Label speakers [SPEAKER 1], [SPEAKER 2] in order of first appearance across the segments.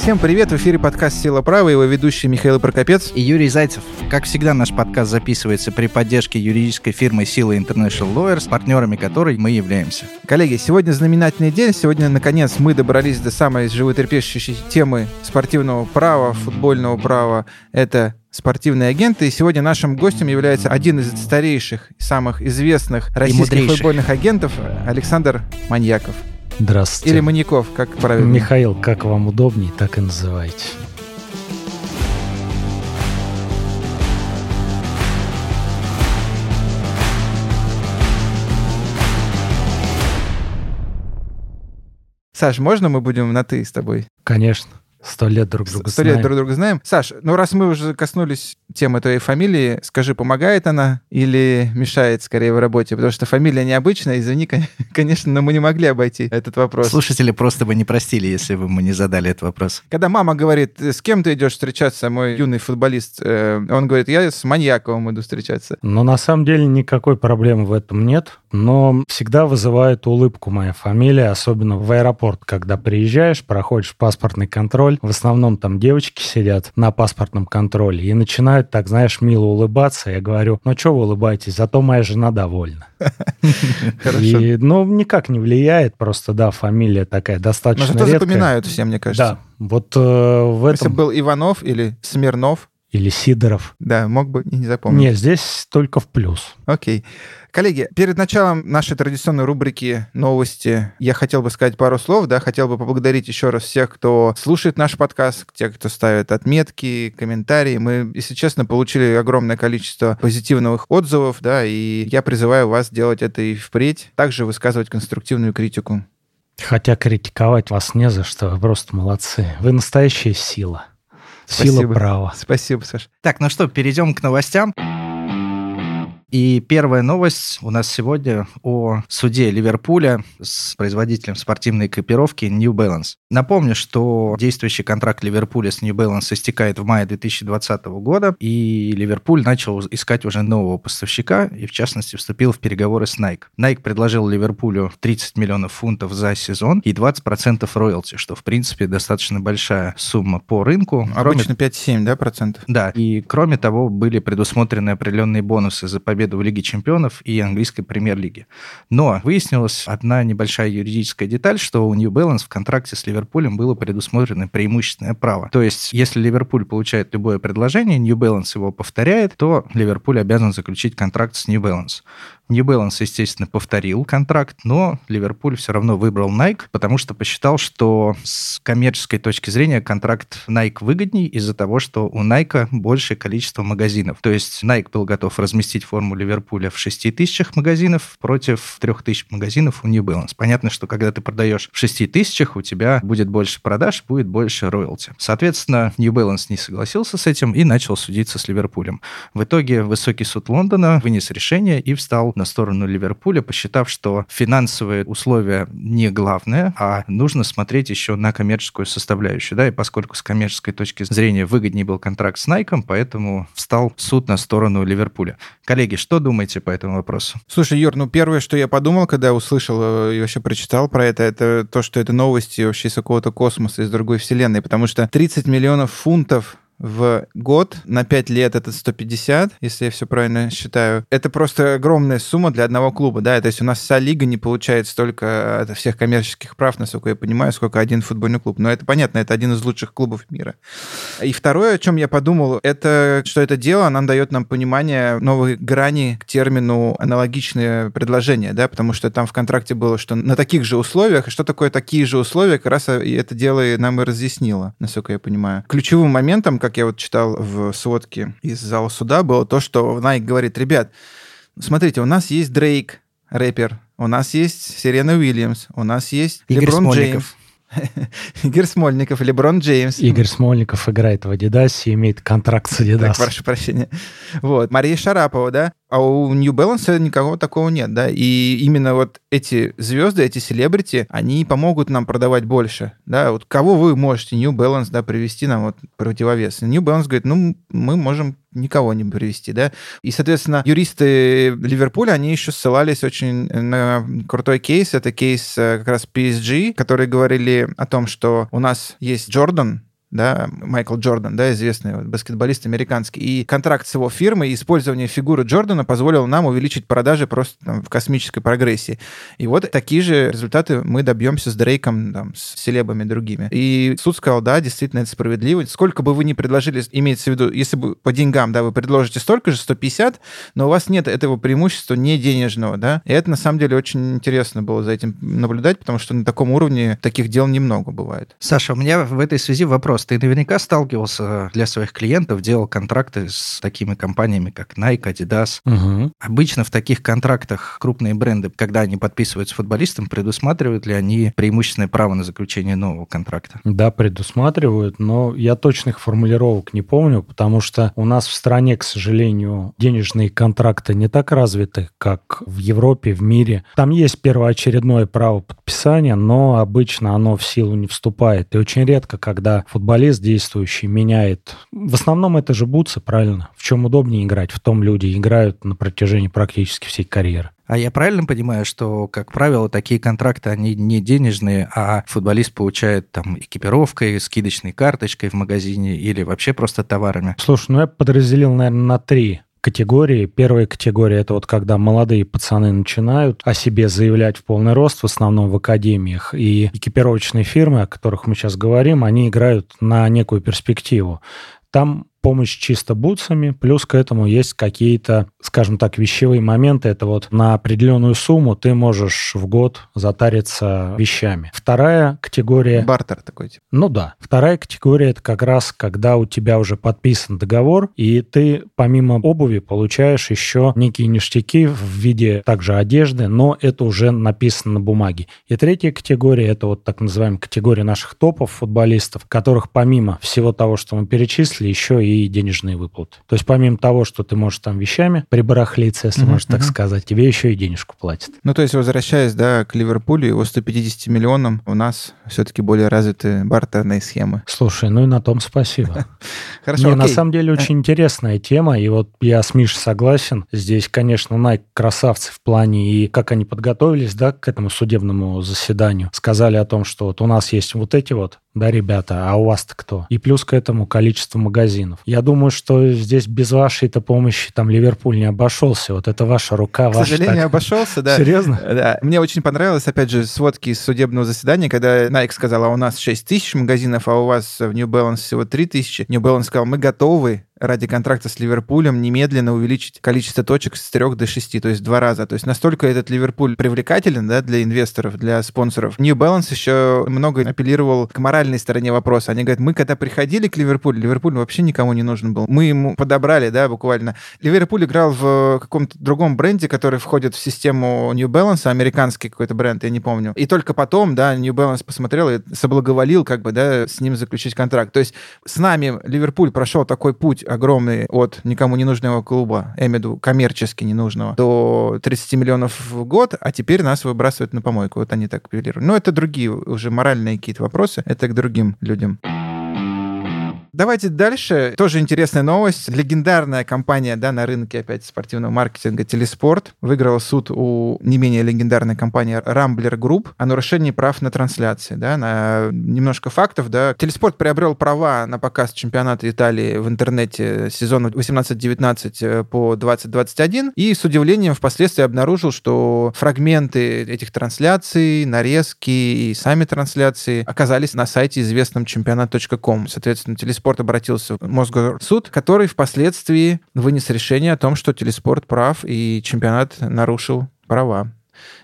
[SPEAKER 1] Всем привет! В эфире подкаст «Сила права», его ведущий Михаил Прокопец.
[SPEAKER 2] И Юрий Зайцев. Как всегда, наш подкаст записывается при поддержке юридической фирмы «Сила International Lawyers», партнерами которой мы являемся.
[SPEAKER 1] Коллеги, сегодня знаменательный день. Сегодня, наконец, мы добрались до самой животрепещущей темы спортивного права, футбольного права. Это спортивные агенты. И сегодня нашим гостем является один из старейших самых известных российских футбольных агентов Александр Маньяков.
[SPEAKER 3] Здравствуйте.
[SPEAKER 1] Или Маньяков, как правильно?
[SPEAKER 3] Михаил, как вам удобнее, так и называйте.
[SPEAKER 1] Саш, можно мы будем на «ты» с тобой?
[SPEAKER 3] Конечно. Сто лет друг друга
[SPEAKER 1] Сто
[SPEAKER 3] знаем.
[SPEAKER 1] лет друг друга знаем. Саш, ну раз мы уже коснулись темы твоей фамилии, скажи, помогает она или мешает скорее в работе? Потому что фамилия необычная, извини, конечно, но мы не могли обойти этот вопрос.
[SPEAKER 2] Слушатели просто бы не простили, если бы мы не задали этот вопрос.
[SPEAKER 1] Когда мама говорит, с кем ты идешь встречаться, мой юный футболист, э, он говорит, я с Маньяковым иду встречаться.
[SPEAKER 3] Но на самом деле никакой проблемы в этом нет. Но всегда вызывает улыбку моя фамилия, особенно в аэропорт, когда приезжаешь, проходишь паспортный контроль, в основном там девочки сидят на паспортном контроле и начинают так, знаешь, мило улыбаться. Я говорю, ну что вы улыбаетесь, зато моя жена довольна.
[SPEAKER 1] Хорошо.
[SPEAKER 3] И, ну, никак не влияет, просто, да, фамилия такая
[SPEAKER 1] Но
[SPEAKER 3] достаточно
[SPEAKER 1] зато
[SPEAKER 3] редкая.
[SPEAKER 1] запоминают все, мне кажется.
[SPEAKER 3] Да, вот э, в
[SPEAKER 1] Если
[SPEAKER 3] этом...
[SPEAKER 1] был Иванов или Смирнов,
[SPEAKER 3] Или Сидоров.
[SPEAKER 1] да, мог бы и не запомнить.
[SPEAKER 3] Нет, здесь только в плюс.
[SPEAKER 1] Окей. Коллеги, перед началом нашей традиционной рубрики «Новости» я хотел бы сказать пару слов, да, хотел бы поблагодарить еще раз всех, кто слушает наш подкаст, тех, кто ставит отметки, комментарии. Мы, если честно, получили огромное количество позитивных отзывов, да, и я призываю вас делать это и впредь, также высказывать конструктивную критику.
[SPEAKER 3] Хотя критиковать вас не за что, вы просто молодцы. Вы настоящая сила. Сила
[SPEAKER 1] Спасибо.
[SPEAKER 3] права.
[SPEAKER 1] Спасибо, Саш.
[SPEAKER 2] Так, ну что, перейдем к новостям. И первая новость у нас сегодня о суде Ливерпуля с производителем спортивной экипировки New Balance. Напомню, что действующий контракт Ливерпуля с New Balance истекает в мае 2020 года, и Ливерпуль начал искать уже нового поставщика, и в частности вступил в переговоры с Nike. Nike предложил Ливерпулю 30 миллионов фунтов за сезон и 20% роялти, что в принципе достаточно большая сумма по рынку. Кроме
[SPEAKER 1] Обычно 5-7, да, процентов?
[SPEAKER 2] да, и кроме того, были предусмотрены определенные бонусы за победу в Лиге чемпионов и английской премьер-лиги. Но выяснилась одна небольшая юридическая деталь, что у New Balance в контракте с Ливерпулем было предусмотрено преимущественное право. То есть, если Ливерпуль получает любое предложение, New Balance его повторяет, то Ливерпуль обязан заключить контракт с New Balance. New Balance, естественно, повторил контракт, но Ливерпуль все равно выбрал Nike, потому что посчитал, что с коммерческой точки зрения контракт Nike выгодней из-за того, что у Nike большее количество магазинов. То есть Nike был готов разместить форму Ливерпуля в 6 тысячах магазинов против 3 тысяч магазинов у New Balance. Понятно, что когда ты продаешь в 6 тысячах, у тебя будет больше продаж, будет больше роялти. Соответственно, New Balance не согласился с этим и начал судиться с Ливерпулем. В итоге высокий суд Лондона вынес решение и встал на сторону Ливерпуля, посчитав, что финансовые условия не главное, а нужно смотреть еще на коммерческую составляющую. Да? И поскольку с коммерческой точки зрения выгоднее был контракт с Nike, поэтому встал суд на сторону Ливерпуля. Коллеги, что думаете по этому вопросу?
[SPEAKER 1] Слушай, Юр, ну первое, что я подумал, когда услышал э, и вообще прочитал про это, это то, что это новости вообще из какого-то космоса, из другой вселенной, потому что 30 миллионов фунтов в год, на 5 лет это 150, если я все правильно считаю. Это просто огромная сумма для одного клуба, да, то есть у нас вся лига не получает столько от всех коммерческих прав, насколько я понимаю, сколько один футбольный клуб. Но это понятно, это один из лучших клубов мира. И второе, о чем я подумал, это что это дело нам дает нам понимание новой грани к термину аналогичные предложения, да, потому что там в контракте было, что на таких же условиях, и что такое такие же условия, как раз и это дело и нам и разъяснило, насколько я понимаю. Ключевым моментом, как я вот читал в сводке из зала суда, было то, что Nike говорит, ребят, смотрите, у нас есть Дрейк, рэпер, у нас есть Сирена Уильямс, у нас есть
[SPEAKER 2] Игорь
[SPEAKER 1] Леброн Джеймс. Игорь Смольников, Леброн Джеймс.
[SPEAKER 3] Игорь Смольников играет в Адидасе и имеет контракт с
[SPEAKER 1] Так,
[SPEAKER 3] Адидасом.
[SPEAKER 1] прошу прощения. Вот. Мария Шарапова, да? А у New Balance никакого такого нет, да? И именно вот эти звезды, эти селебрити, они помогут нам продавать больше, да? Вот кого вы можете New Balance, да, привести нам вот противовес? New Balance говорит, ну, мы можем никого не привести, да? И, соответственно, юристы Ливерпуля, они еще ссылались очень на крутой кейс. Это кейс э, как раз PSG, которые говорили о том, что у нас есть Джордан, да, Майкл Джордан, да, известный баскетболист американский, и контракт с его фирмой и использование фигуры Джордана позволило нам увеличить продажи просто там, в космической прогрессии. И вот такие же результаты мы добьемся с Дрейком, там, с селебами другими. И суд сказал, да, действительно, это справедливо. Сколько бы вы ни предложили, имеется в виду, если бы по деньгам, да, вы предложите столько же, 150, но у вас нет этого преимущества не денежного, да, и это на самом деле очень интересно было за этим наблюдать, потому что на таком уровне таких дел немного бывает.
[SPEAKER 2] Саша, у меня в этой связи вопрос. Ты наверняка сталкивался для своих клиентов, делал контракты с такими компаниями, как Nike, Adidas.
[SPEAKER 3] Угу.
[SPEAKER 2] Обычно в таких контрактах крупные бренды, когда они подписывают с футболистом, предусматривают ли они преимущественное право на заключение нового контракта?
[SPEAKER 3] Да, предусматривают, но я точных формулировок не помню, потому что у нас в стране, к сожалению, денежные контракты не так развиты, как в Европе, в мире. Там есть первоочередное право подписания, но обычно оно в силу не вступает. И очень редко, когда футболист действующий меняет... В основном это же бутсы, правильно? В чем удобнее играть, в том люди играют на протяжении практически всей карьеры.
[SPEAKER 2] А я правильно понимаю, что, как правило, такие контракты, они не денежные, а футболист получает там экипировкой, скидочной карточкой в магазине или вообще просто товарами?
[SPEAKER 3] Слушай, ну я подразделил, наверное, на три категории. Первая категория – это вот когда молодые пацаны начинают о себе заявлять в полный рост, в основном в академиях. И экипировочные фирмы, о которых мы сейчас говорим, они играют на некую перспективу. Там помощь чисто бутсами, плюс к этому есть какие-то, скажем так, вещевые моменты. Это вот на определенную сумму ты можешь в год затариться вещами. Вторая категория...
[SPEAKER 1] Бартер такой тип.
[SPEAKER 3] Ну да. Вторая категория — это как раз, когда у тебя уже подписан договор, и ты помимо обуви получаешь еще некие ништяки в виде также одежды, но это уже написано на бумаге. И третья категория — это вот так называемая категория наших топов футболистов, которых помимо всего того, что мы перечислили, еще и денежные выплаты. То есть помимо того, что ты можешь там вещами прибарахлиться, если uh-huh, можно так uh-huh. сказать, тебе еще и денежку платят.
[SPEAKER 1] Ну, то есть, возвращаясь, да, к Ливерпулю, его 150 миллионам, у нас все-таки более развиты бартерные схемы.
[SPEAKER 3] Слушай, ну и на том спасибо.
[SPEAKER 1] Хорошо,
[SPEAKER 3] Не, на самом деле очень интересная тема, и вот я с Мишей согласен. Здесь, конечно, Nike красавцы в плане, и как они подготовились, да, к этому судебному заседанию. Сказали о том, что вот у нас есть вот эти вот да, ребята, а у вас-то кто? И плюс к этому количество магазинов. Я думаю, что здесь без вашей-то помощи там Ливерпуль не обошелся. Вот это ваша рука,
[SPEAKER 1] К
[SPEAKER 3] ваша...
[SPEAKER 1] сожалению, так... обошелся, да.
[SPEAKER 3] Серьезно?
[SPEAKER 1] Да. Мне очень понравилось, опять же, сводки из судебного заседания, когда Nike сказала, а у нас 6 тысяч магазинов, а у вас в New Balance всего 3 тысячи. New Balance сказал, мы готовы ради контракта с Ливерпулем немедленно увеличить количество точек с 3 до 6, то есть два раза. То есть настолько этот Ливерпуль привлекателен да, для инвесторов, для спонсоров. New Balance еще много апеллировал к моральной стороне вопроса. Они говорят, мы когда приходили к Ливерпулю, Ливерпуль вообще никому не нужен был. Мы ему подобрали, да, буквально. Ливерпуль играл в каком-то другом бренде, который входит в систему New Balance, американский какой-то бренд, я не помню. И только потом, да, New Balance посмотрел и соблаговолил, как бы, да, с ним заключить контракт. То есть с нами Ливерпуль прошел такой путь огромный от никому не нужного клуба, я имею в виду коммерчески ненужного, до 30 миллионов в год, а теперь нас выбрасывают на помойку. Вот они так апеллируют. Но это другие уже моральные какие-то вопросы, это к другим людям. Давайте дальше. Тоже интересная новость. Легендарная компания да, на рынке опять спортивного маркетинга Телеспорт выиграла суд у не менее легендарной компании Rambler Group о нарушении прав на трансляции. Да, на немножко фактов. Да. Телеспорт приобрел права на показ чемпионата Италии в интернете сезона 18-19 э, по 2021 и с удивлением впоследствии обнаружил, что фрагменты этих трансляций, нарезки и сами трансляции оказались на сайте известном чемпионат.ком. Соответственно, Телеспорт Телеспорт обратился в Мосгорсуд, который впоследствии вынес решение о том, что Телеспорт прав и чемпионат нарушил права.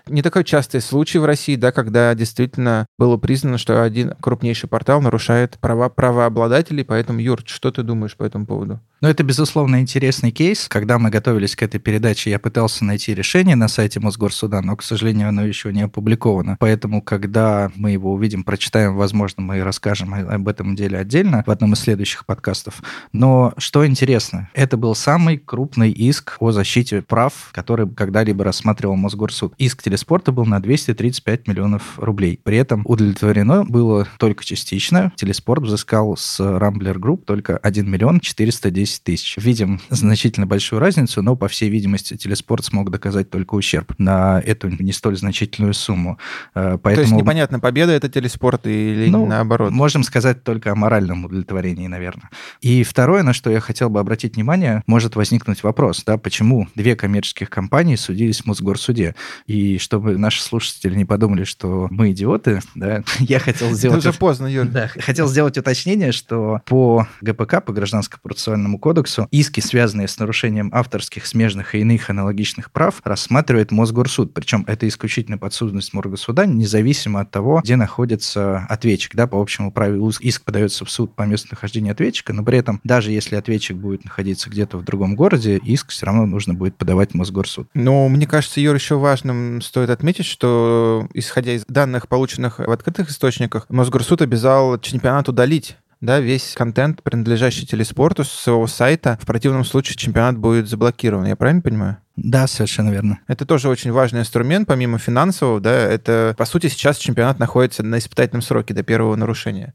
[SPEAKER 1] Не такой частый случай в России, да, когда действительно было признано, что один крупнейший портал нарушает права правообладателей. Поэтому, Юр, что ты думаешь по этому поводу?
[SPEAKER 2] Ну, это, безусловно, интересный кейс. Когда мы готовились к этой передаче, я пытался найти решение на сайте Мосгорсуда, но, к сожалению, оно еще не опубликовано. Поэтому, когда мы его увидим, прочитаем, возможно, мы расскажем об этом деле отдельно в одном из следующих подкастов. Но что интересно, это был самый крупный иск о защите прав, который когда-либо рассматривал Мосгорсуд. Иск телеспорта был на 235 миллионов рублей. При этом удовлетворено было только частично. Телеспорт взыскал с Rambler Group только 1 миллион 410 тысяч. Видим значительно большую разницу, но, по всей видимости, телеспорт смог доказать только ущерб на эту не столь значительную сумму.
[SPEAKER 1] Поэтому... То есть непонятно, победа это телеспорт или ну, наоборот?
[SPEAKER 2] Можем сказать только о моральном удовлетворении, наверное. И второе, на что я хотел бы обратить внимание, может возникнуть вопрос, да, почему две коммерческих компании судились в Мосгорсуде? И чтобы наши слушатели не подумали, что мы идиоты, да, я хотел сделать...
[SPEAKER 1] Это уже поздно, Юр.
[SPEAKER 2] Да, хотел сделать уточнение, что по ГПК, по Гражданскому процессуальному кодексу, иски, связанные с нарушением авторских, смежных и иных аналогичных прав, рассматривает Мосгорсуд. Причем это исключительно подсудность Мосгорсуда, независимо от того, где находится ответчик. Да, по общему правилу иск подается в суд по месту нахождения ответчика, но при этом даже если ответчик будет находиться где-то в другом городе, иск все равно нужно будет подавать в Мосгорсуд.
[SPEAKER 1] Но мне кажется, Юр, еще важным стоит отметить, что исходя из данных, полученных в открытых источниках, Мосгорсуд обязал чемпионат удалить да, весь контент, принадлежащий телеспорту, с своего сайта. В противном случае чемпионат будет заблокирован. Я правильно понимаю?
[SPEAKER 2] Да, совершенно верно.
[SPEAKER 1] Это тоже очень важный инструмент, помимо финансового, да, это, по сути, сейчас чемпионат находится на испытательном сроке до первого нарушения.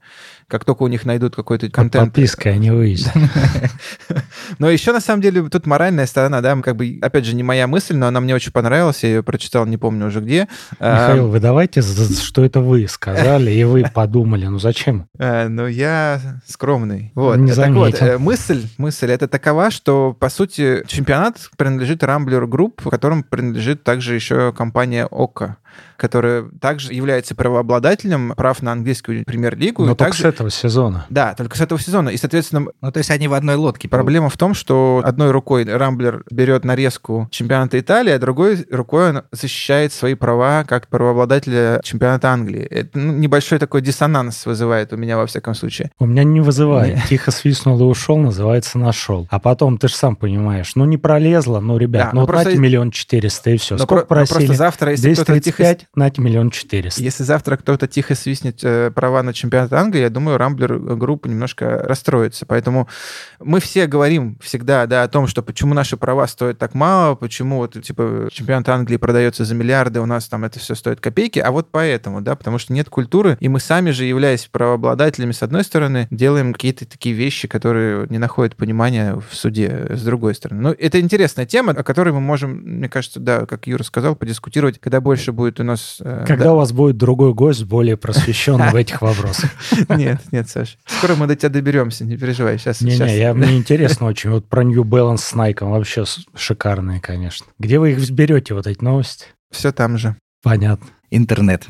[SPEAKER 1] Как только у них найдут какой-то контент...
[SPEAKER 3] Подписка, они выйдут.
[SPEAKER 1] Но еще, на самом деле, тут моральная сторона, да, как бы, опять же, не моя мысль, но она мне очень понравилась, я ее прочитал, не помню уже где.
[SPEAKER 3] Михаил, вы давайте, что это вы сказали, и вы подумали, ну зачем?
[SPEAKER 1] А, ну, я скромный. Вот. Не заметил. Так вот, э, мысль, мысль это такова, что, по сути, чемпионат принадлежит Рамблю Tumblr Group, которым принадлежит также еще компания Ока которая также является правообладателем прав на английскую премьер-лигу.
[SPEAKER 3] Но только
[SPEAKER 1] также...
[SPEAKER 3] с этого сезона.
[SPEAKER 1] Да, только с этого сезона. И, соответственно...
[SPEAKER 2] Ну, то есть они в одной лодке.
[SPEAKER 1] Проблема в том, что одной рукой Рамблер берет нарезку чемпионата Италии, а другой рукой он защищает свои права как правообладателя чемпионата Англии. Это ну, небольшой такой диссонанс вызывает у меня, во всяком случае.
[SPEAKER 3] У меня не вызывает. Тихо свистнул и ушел, называется «нашел». А потом, ты же сам понимаешь, ну не пролезло, ну, ребят, да, ну, ну вот просто... миллион четыреста и все. Но Сколько про... просили?
[SPEAKER 1] просто завтра, если кто-то тихо
[SPEAKER 3] нате миллион четыреста.
[SPEAKER 1] Если завтра кто-то тихо свистнет э, права на чемпионат Англии, я думаю, Рамблер группа немножко расстроится. Поэтому мы все говорим всегда да, о том, что почему наши права стоят так мало, почему вот типа чемпионат Англии продается за миллиарды, у нас там это все стоит копейки, а вот поэтому, да, потому что нет культуры, и мы сами же, являясь правообладателями, с одной стороны, делаем какие-то такие вещи, которые не находят понимания в суде, с другой стороны. Ну, это интересная тема, о которой мы можем, мне кажется, да, как Юра сказал, подискутировать, когда больше будет у нас.
[SPEAKER 3] Э, Когда да. у вас будет другой гость, более просвещенный в этих вопросах.
[SPEAKER 1] Нет, нет, Саш. Скоро мы до тебя доберемся, не переживай. Сейчас,
[SPEAKER 3] Не-не, я, мне интересно очень. Вот про New Balance с Nike вообще шикарные, конечно. Где вы их берете, вот эти новости?
[SPEAKER 1] Все там же.
[SPEAKER 3] Понятно.
[SPEAKER 2] Интернет.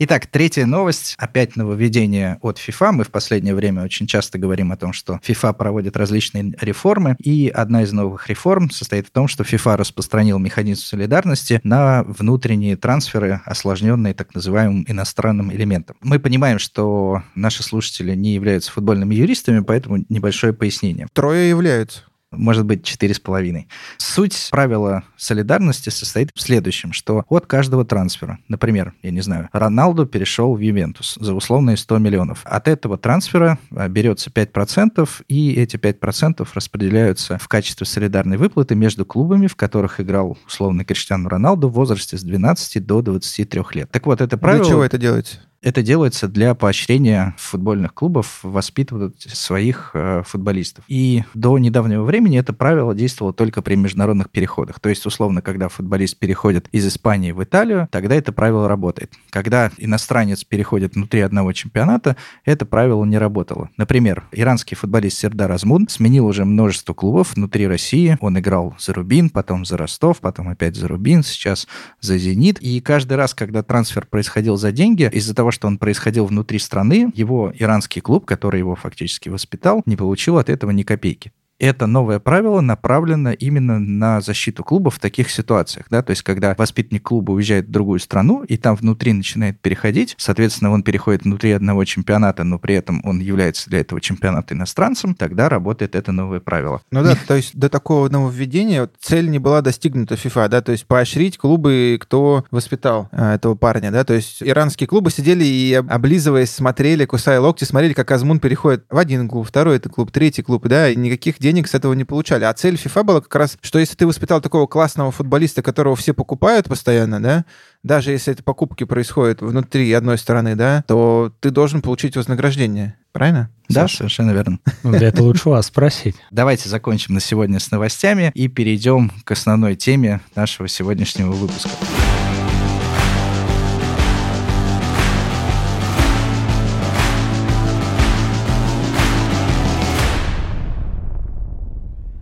[SPEAKER 2] Итак, третья новость. Опять нововведение от FIFA. Мы в последнее время очень часто говорим о том, что FIFA проводит различные реформы. И одна из новых реформ состоит в том, что FIFA распространил механизм солидарности на внутренние трансферы, осложненные так называемым иностранным элементом. Мы понимаем, что наши слушатели не являются футбольными юристами, поэтому небольшое пояснение.
[SPEAKER 1] Трое являются
[SPEAKER 2] может быть, четыре с половиной. Суть правила солидарности состоит в следующем, что от каждого трансфера, например, я не знаю, Роналду перешел в Ювентус за условные 100 миллионов. От этого трансфера а, берется 5%, и эти 5% распределяются в качестве солидарной выплаты между клубами, в которых играл условно Криштиану Роналду в возрасте с 12 до 23 лет. Так вот, это правило...
[SPEAKER 1] Для чего это делается?
[SPEAKER 2] Это делается для поощрения футбольных клубов воспитывать своих э, футболистов. И до недавнего времени это правило действовало только при международных переходах. То есть, условно, когда футболист переходит из Испании в Италию, тогда это правило работает. Когда иностранец переходит внутри одного чемпионата, это правило не работало. Например, иранский футболист Сердар Азмун сменил уже множество клубов внутри России. Он играл за Рубин, потом за Ростов, потом опять за Рубин, сейчас за Зенит. И каждый раз, когда трансфер происходил за деньги, из-за того, того, что он происходил внутри страны, его иранский клуб, который его фактически воспитал, не получил от этого ни копейки это новое правило направлено именно на защиту клуба в таких ситуациях, да, то есть когда воспитанник клуба уезжает в другую страну и там внутри начинает переходить, соответственно, он переходит внутри одного чемпионата, но при этом он является для этого чемпионата иностранцем, тогда работает это новое правило.
[SPEAKER 1] Ну да, то есть до такого нововведения цель не была достигнута FIFA, да, то есть поощрить клубы, кто воспитал а, этого парня, да, то есть иранские клубы сидели и облизываясь, смотрели, кусая локти, смотрели, как Азмун переходит в один клуб, второй это клуб, третий клуб, да, и никаких денег с этого не получали. А цель FIFA была как раз, что если ты воспитал такого классного футболиста, которого все покупают постоянно, да, даже если это покупки происходят внутри одной стороны, да, то ты должен получить вознаграждение. Правильно?
[SPEAKER 2] Да, Саша? совершенно верно.
[SPEAKER 3] Ну, для этого лучше вас спросить.
[SPEAKER 2] Давайте закончим на сегодня с новостями и перейдем к основной теме нашего сегодняшнего выпуска.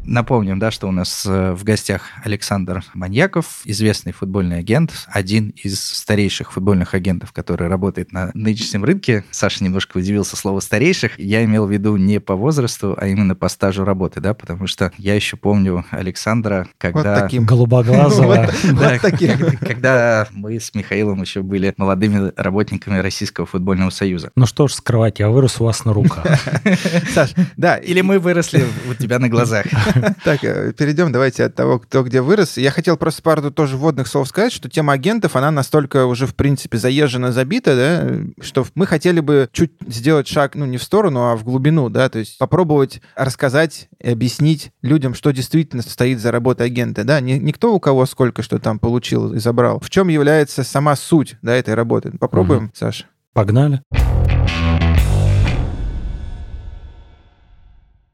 [SPEAKER 2] Напомним, да, что у нас э, в гостях Александр Маньяков, известный футбольный агент, один из старейших футбольных агентов, который работает на нынешнем рынке. Саша немножко удивился слово «старейших». Я имел в виду не по возрасту, а именно по стажу работы, да, потому что я еще помню Александра, когда...
[SPEAKER 3] Вот таким. Голубоглазого.
[SPEAKER 2] Да, когда мы с Михаилом еще были молодыми работниками Российского футбольного союза.
[SPEAKER 3] Ну что ж скрывать, я вырос у вас на руках.
[SPEAKER 2] Саш, да. Или мы выросли у тебя на глазах.
[SPEAKER 1] Так, э, перейдем давайте от того, кто где вырос. Я хотел просто пару тоже вводных слов сказать, что тема агентов, она настолько уже, в принципе, заезжена, забита, да, что мы хотели бы чуть сделать шаг, ну, не в сторону, а в глубину, да, то есть попробовать рассказать и объяснить людям, что действительно стоит за работой агента, да, не, не кто у кого сколько что там получил и забрал, в чем является сама суть, да, этой работы. Попробуем, угу. Саша?
[SPEAKER 3] Погнали.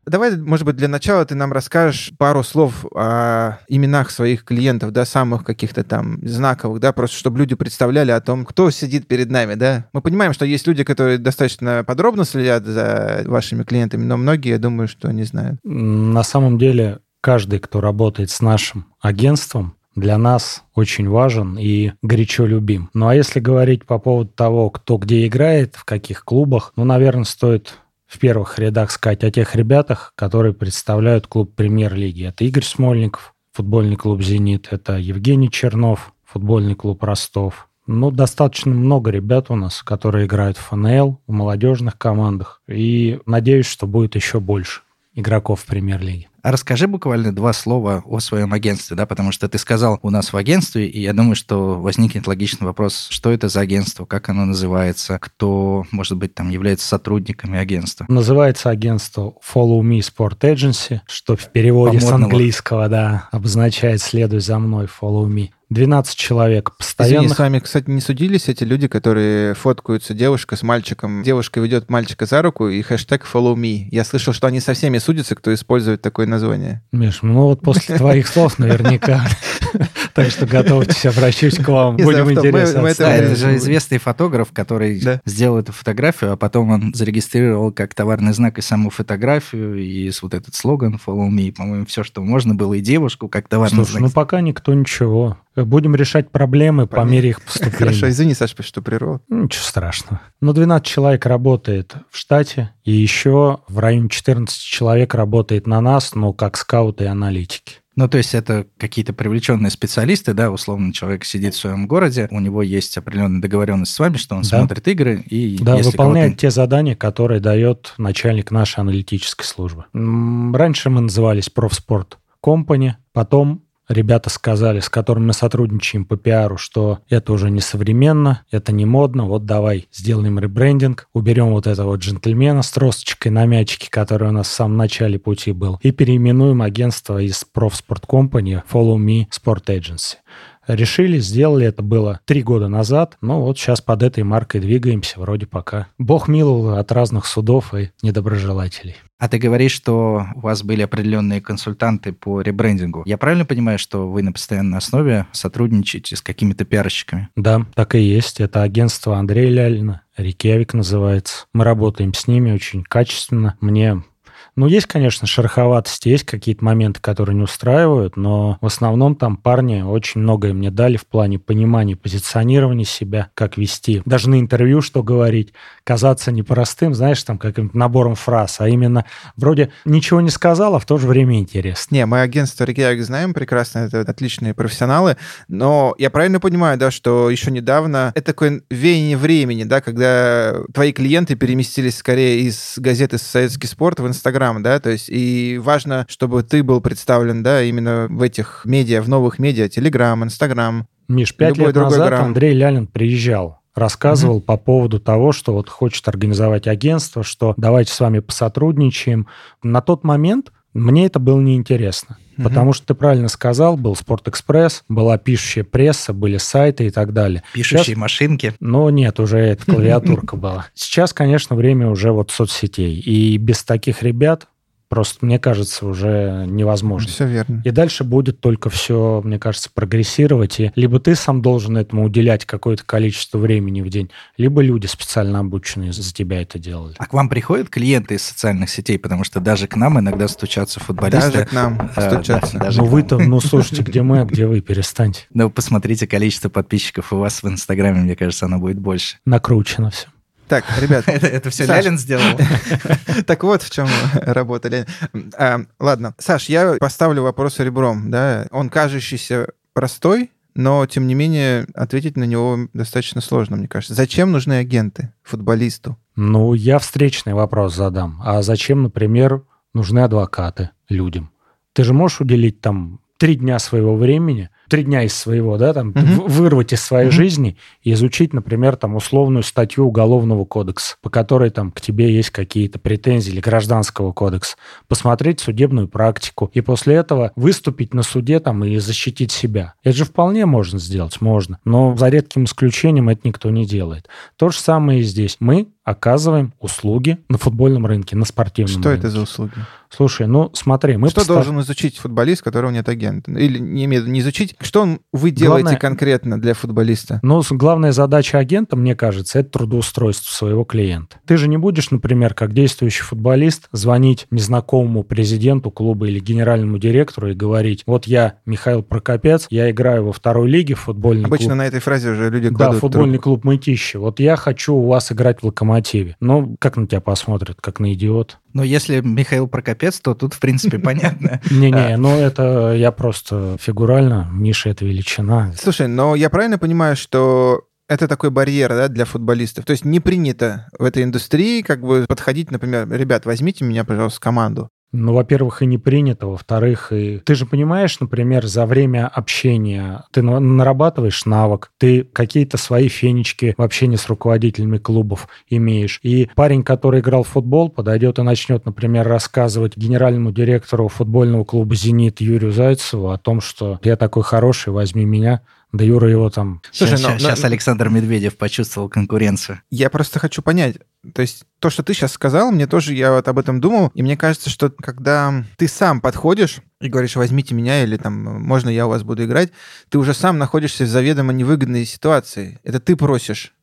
[SPEAKER 1] Давай, может быть, для начала ты нам расскажешь пару слов о именах своих клиентов, да, самых каких-то там знаковых, да, просто чтобы люди представляли о том, кто сидит перед нами, да. Мы понимаем, что есть люди, которые достаточно подробно следят за вашими клиентами, но многие, я думаю, что не знают.
[SPEAKER 3] На самом деле, каждый, кто работает с нашим агентством, для нас очень важен и горячо любим. Ну а если говорить по поводу того, кто где играет, в каких клубах, ну, наверное, стоит в первых рядах сказать о тех ребятах, которые представляют клуб премьер-лиги. Это Игорь Смольников, футбольный клуб «Зенит», это Евгений Чернов, футбольный клуб «Ростов». Ну, достаточно много ребят у нас, которые играют в ФНЛ, в молодежных командах. И надеюсь, что будет еще больше игроков в премьер-лиге.
[SPEAKER 2] А расскажи буквально два слова о своем агентстве, да, потому что ты сказал у нас в агентстве, и я думаю, что возникнет логичный вопрос, что это за агентство, как оно называется, кто, может быть, там является сотрудниками агентства.
[SPEAKER 3] Называется агентство Follow Me Sport Agency, что в переводе с английского, да, обозначает «следуй за мной, follow me». 12 человек постоянно.
[SPEAKER 1] Извини, с вами, кстати, не судились эти люди, которые фоткаются девушка с мальчиком. Девушка ведет мальчика за руку и хэштег follow me. Я слышал, что они со всеми судятся, кто использует такое название.
[SPEAKER 3] Миш, ну вот после твоих слов наверняка. Так что готовьтесь, обращусь к вам. Будем интересно.
[SPEAKER 2] Это же известный фотограф, который сделал эту фотографию, а потом он зарегистрировал как товарный знак и саму фотографию, и вот этот слоган follow me, по-моему, все, что можно было, и девушку как товарный знак.
[SPEAKER 3] ну пока никто ничего. Будем решать проблемы по, мере их поступления.
[SPEAKER 1] Хорошо, извини, Саша, что прервал.
[SPEAKER 3] Ничего страшного. Но 12 человек работает в штате, и еще в районе 14 человек работает на нас, но как скауты и аналитики.
[SPEAKER 2] Ну, то есть это какие-то привлеченные специалисты, да, условно, человек сидит в своем городе, у него есть определенная договоренность с вами, что он да. смотрит игры и...
[SPEAKER 3] Да, выполняет те задания, которые дает начальник нашей аналитической службы. Раньше мы назывались Профспорт Company, потом ребята сказали, с которыми мы сотрудничаем по пиару, что это уже не современно, это не модно, вот давай сделаем ребрендинг, уберем вот этого джентльмена с тросточкой на мячике, который у нас в самом начале пути был, и переименуем агентство из Профспорт Company Follow Me Sport Agency решили, сделали. Это было три года назад. Но вот сейчас под этой маркой двигаемся вроде пока. Бог миловал от разных судов и недоброжелателей.
[SPEAKER 2] А ты говоришь, что у вас были определенные консультанты по ребрендингу. Я правильно понимаю, что вы на постоянной основе сотрудничаете с какими-то пиарщиками?
[SPEAKER 3] Да, так и есть. Это агентство Андрея Лялина. Рикевик называется. Мы работаем с ними очень качественно. Мне ну, есть, конечно, шероховатости, есть какие-то моменты, которые не устраивают, но в основном там парни очень многое мне дали в плане понимания позиционирования себя, как вести. Даже на интервью что говорить, казаться непростым, знаешь, там каким-то набором фраз, а именно вроде ничего не сказал, а в то же время интересно.
[SPEAKER 1] Не, мы агентство Региак знаем прекрасно, это отличные профессионалы, но я правильно понимаю, да, что еще недавно это такое веяние времени, да, когда твои клиенты переместились скорее из газеты «Советский спорт» в Инстаграм, Инстаграм, да, то есть и важно, чтобы ты был представлен, да, именно в этих медиа, в новых медиа, Телеграм, Инстаграм.
[SPEAKER 3] Миш, пять лет назад грамм. Андрей Лялин приезжал рассказывал mm-hmm. по поводу того, что вот хочет организовать агентство, что давайте с вами посотрудничаем. На тот момент Мне это было неинтересно.
[SPEAKER 1] Мгм.
[SPEAKER 3] Потому что ты правильно сказал, был Спортэкспресс, была пишущая пресса, были сайты и так далее.
[SPEAKER 2] Пишущие машинки.
[SPEAKER 3] Но нет, уже эта клавиатурка была. Сейчас, конечно, время уже вот соцсетей. И без таких ребят просто, мне кажется, уже невозможно.
[SPEAKER 1] Все верно.
[SPEAKER 3] И дальше будет только все, мне кажется, прогрессировать. И либо ты сам должен этому уделять какое-то количество времени в день, либо люди специально обученные за тебя это делали.
[SPEAKER 2] А к вам приходят клиенты из социальных сетей? Потому что даже к нам иногда стучатся футболисты.
[SPEAKER 1] Даже к нам
[SPEAKER 2] Э,
[SPEAKER 1] стучаться.
[SPEAKER 2] да, даже
[SPEAKER 3] Ну вы-то, ну слушайте, где мы, а где вы, перестаньте.
[SPEAKER 2] Ну, посмотрите количество подписчиков у вас в Инстаграме, мне кажется, оно будет больше.
[SPEAKER 3] Накручено все.
[SPEAKER 1] Так, ребят,
[SPEAKER 2] Это, это все
[SPEAKER 1] Саш.
[SPEAKER 2] Лялин сделал?
[SPEAKER 1] Так вот в чем работа. Лень. А, ладно, Саш, я поставлю вопрос ребром. Да? Он кажущийся простой, но, тем не менее, ответить на него достаточно сложно, мне кажется. Зачем нужны агенты футболисту?
[SPEAKER 3] Ну, я встречный вопрос задам. А зачем, например, нужны адвокаты людям? Ты же можешь уделить там три дня своего времени, три дня из своего, да, там, в- вырвать из своей
[SPEAKER 1] Мгм.
[SPEAKER 3] жизни и изучить, например, там, условную статью Уголовного кодекса, по которой там к тебе есть какие-то претензии или Гражданского кодекса, посмотреть судебную практику и после этого выступить на суде там и защитить себя. Это же вполне можно сделать, можно. Но за редким исключением это никто не делает. То же самое и здесь. Мы оказываем услуги на футбольном рынке, на спортивном
[SPEAKER 1] Что
[SPEAKER 3] рынке.
[SPEAKER 1] это за услуги?
[SPEAKER 3] Слушай, ну смотри, мы
[SPEAKER 1] что
[SPEAKER 3] постар-
[SPEAKER 1] должен изучить футболист, которого нет агента? Или не не изучить, что он, вы делаете
[SPEAKER 3] Главное-
[SPEAKER 1] конкретно для футболиста?
[SPEAKER 3] Ну, главная задача агента, мне кажется, это трудоустройство своего клиента. Ты же не будешь, например, как действующий футболист, звонить незнакомому президенту клуба или генеральному директору и говорить, вот я Михаил Прокопец, я играю во второй лиге в футбольный
[SPEAKER 1] Обычно
[SPEAKER 3] клуб.
[SPEAKER 1] на этой фразе уже люди
[SPEAKER 3] Да,
[SPEAKER 1] кладут
[SPEAKER 3] футбольный
[SPEAKER 1] трубку.
[SPEAKER 3] клуб Мытищи. Вот я хочу у вас играть в «Локомотиве». Ну, как на тебя посмотрят? Как на идиот?
[SPEAKER 2] Ну, если Михаил Прокопец, то тут, в принципе, понятно.
[SPEAKER 3] Не-не, ну это я просто фигурально. Миша — это величина.
[SPEAKER 1] Слушай, но я правильно понимаю, что это такой барьер да, для футболистов. То есть не принято в этой индустрии как бы подходить, например, ребят, возьмите меня, пожалуйста, в команду.
[SPEAKER 3] Ну, во-первых, и не принято, во-вторых, и ты же понимаешь, например, за время общения ты на- нарабатываешь навык, ты какие-то свои фенечки в общении с руководителями клубов имеешь. И парень, который играл в футбол, подойдет и начнет, например, рассказывать генеральному директору футбольного клуба «Зенит» Юрию Зайцеву о том, что я такой хороший, возьми меня. Да Юра его там...
[SPEAKER 1] Слушай,
[SPEAKER 2] сейчас,
[SPEAKER 1] но-
[SPEAKER 2] сейчас
[SPEAKER 1] но-
[SPEAKER 2] Александр Медведев почувствовал конкуренцию.
[SPEAKER 1] Я просто хочу понять, то есть то, что ты сейчас сказал, мне тоже, я вот об этом думал, и мне кажется, что когда ты сам подходишь и говоришь, возьмите меня, или там, можно я у вас буду играть, ты уже сам находишься в заведомо невыгодной ситуации. Это ты просишь.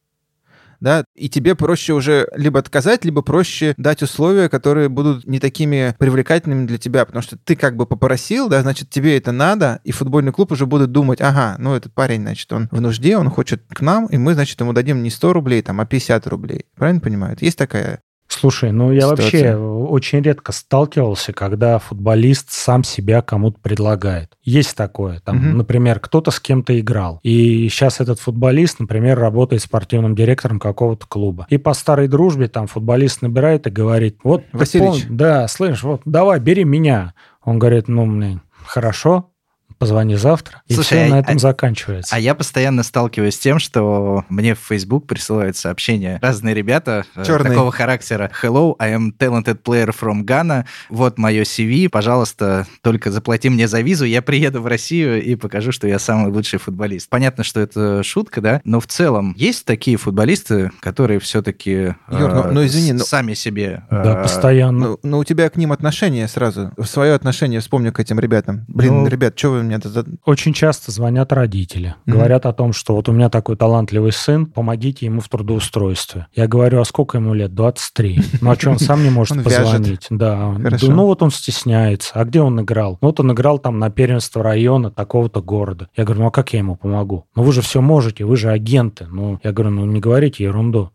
[SPEAKER 1] Да, и тебе проще уже либо отказать, либо проще дать условия, которые будут не такими привлекательными для тебя, потому что ты как бы попросил, да, значит, тебе это надо, и футбольный клуб уже будет думать, ага, ну этот парень, значит, он в нужде, он хочет к нам, и мы, значит, ему дадим не 100 рублей, там, а 50 рублей. Правильно понимаю? Есть такая
[SPEAKER 3] Слушай, ну я
[SPEAKER 1] Ситуация.
[SPEAKER 3] вообще очень редко сталкивался, когда футболист сам себя кому-то предлагает. Есть такое. Там,
[SPEAKER 1] Мгм.
[SPEAKER 3] например, кто-то с кем-то играл. И сейчас этот футболист, например, работает спортивным директором какого-то клуба. И по старой дружбе там футболист набирает и говорит, вот,
[SPEAKER 1] Васильевич.
[SPEAKER 3] пом- да, слышь, вот, давай, бери меня. Он говорит, ну, блин, хорошо, позвони завтра. И
[SPEAKER 2] Слушай,
[SPEAKER 3] все
[SPEAKER 2] а-
[SPEAKER 3] на этом
[SPEAKER 2] а-
[SPEAKER 3] заканчивается.
[SPEAKER 2] А я постоянно сталкиваюсь с тем, что мне в Facebook присылают сообщения разные ребята э,
[SPEAKER 1] Чёрные.
[SPEAKER 2] такого характера. Hello, I am talented player from Ghana. Вот мое CV. Пожалуйста, только заплати мне за визу. Я приеду в Россию и покажу, что я самый лучший футболист. Понятно, что это шутка, да? Но в целом есть такие футболисты, которые все-таки
[SPEAKER 1] Юр, ну- ну извини, ну-
[SPEAKER 2] сами себе...
[SPEAKER 3] да,
[SPEAKER 2] э,
[SPEAKER 3] постоянно.
[SPEAKER 1] Ну, ну, у тебя к ним отношение сразу. Свое отношение вспомню к этим ребятам. Блин,
[SPEAKER 3] Ну,
[SPEAKER 1] ребят, что вы мне это.
[SPEAKER 3] Очень часто звонят родители,
[SPEAKER 1] Мгм.
[SPEAKER 3] говорят о том, что вот у меня такой талантливый сын, помогите ему в трудоустройстве. Я говорю, а сколько ему лет? 23. Ну а что, он сам не может позвонить? Да, Ну вот он стесняется. А где он играл? Ну вот он играл там на первенство района такого-то города. Я говорю, ну а как я ему помогу? Ну вы же все можете, вы же агенты. Ну я говорю, ну не говорите ерунду.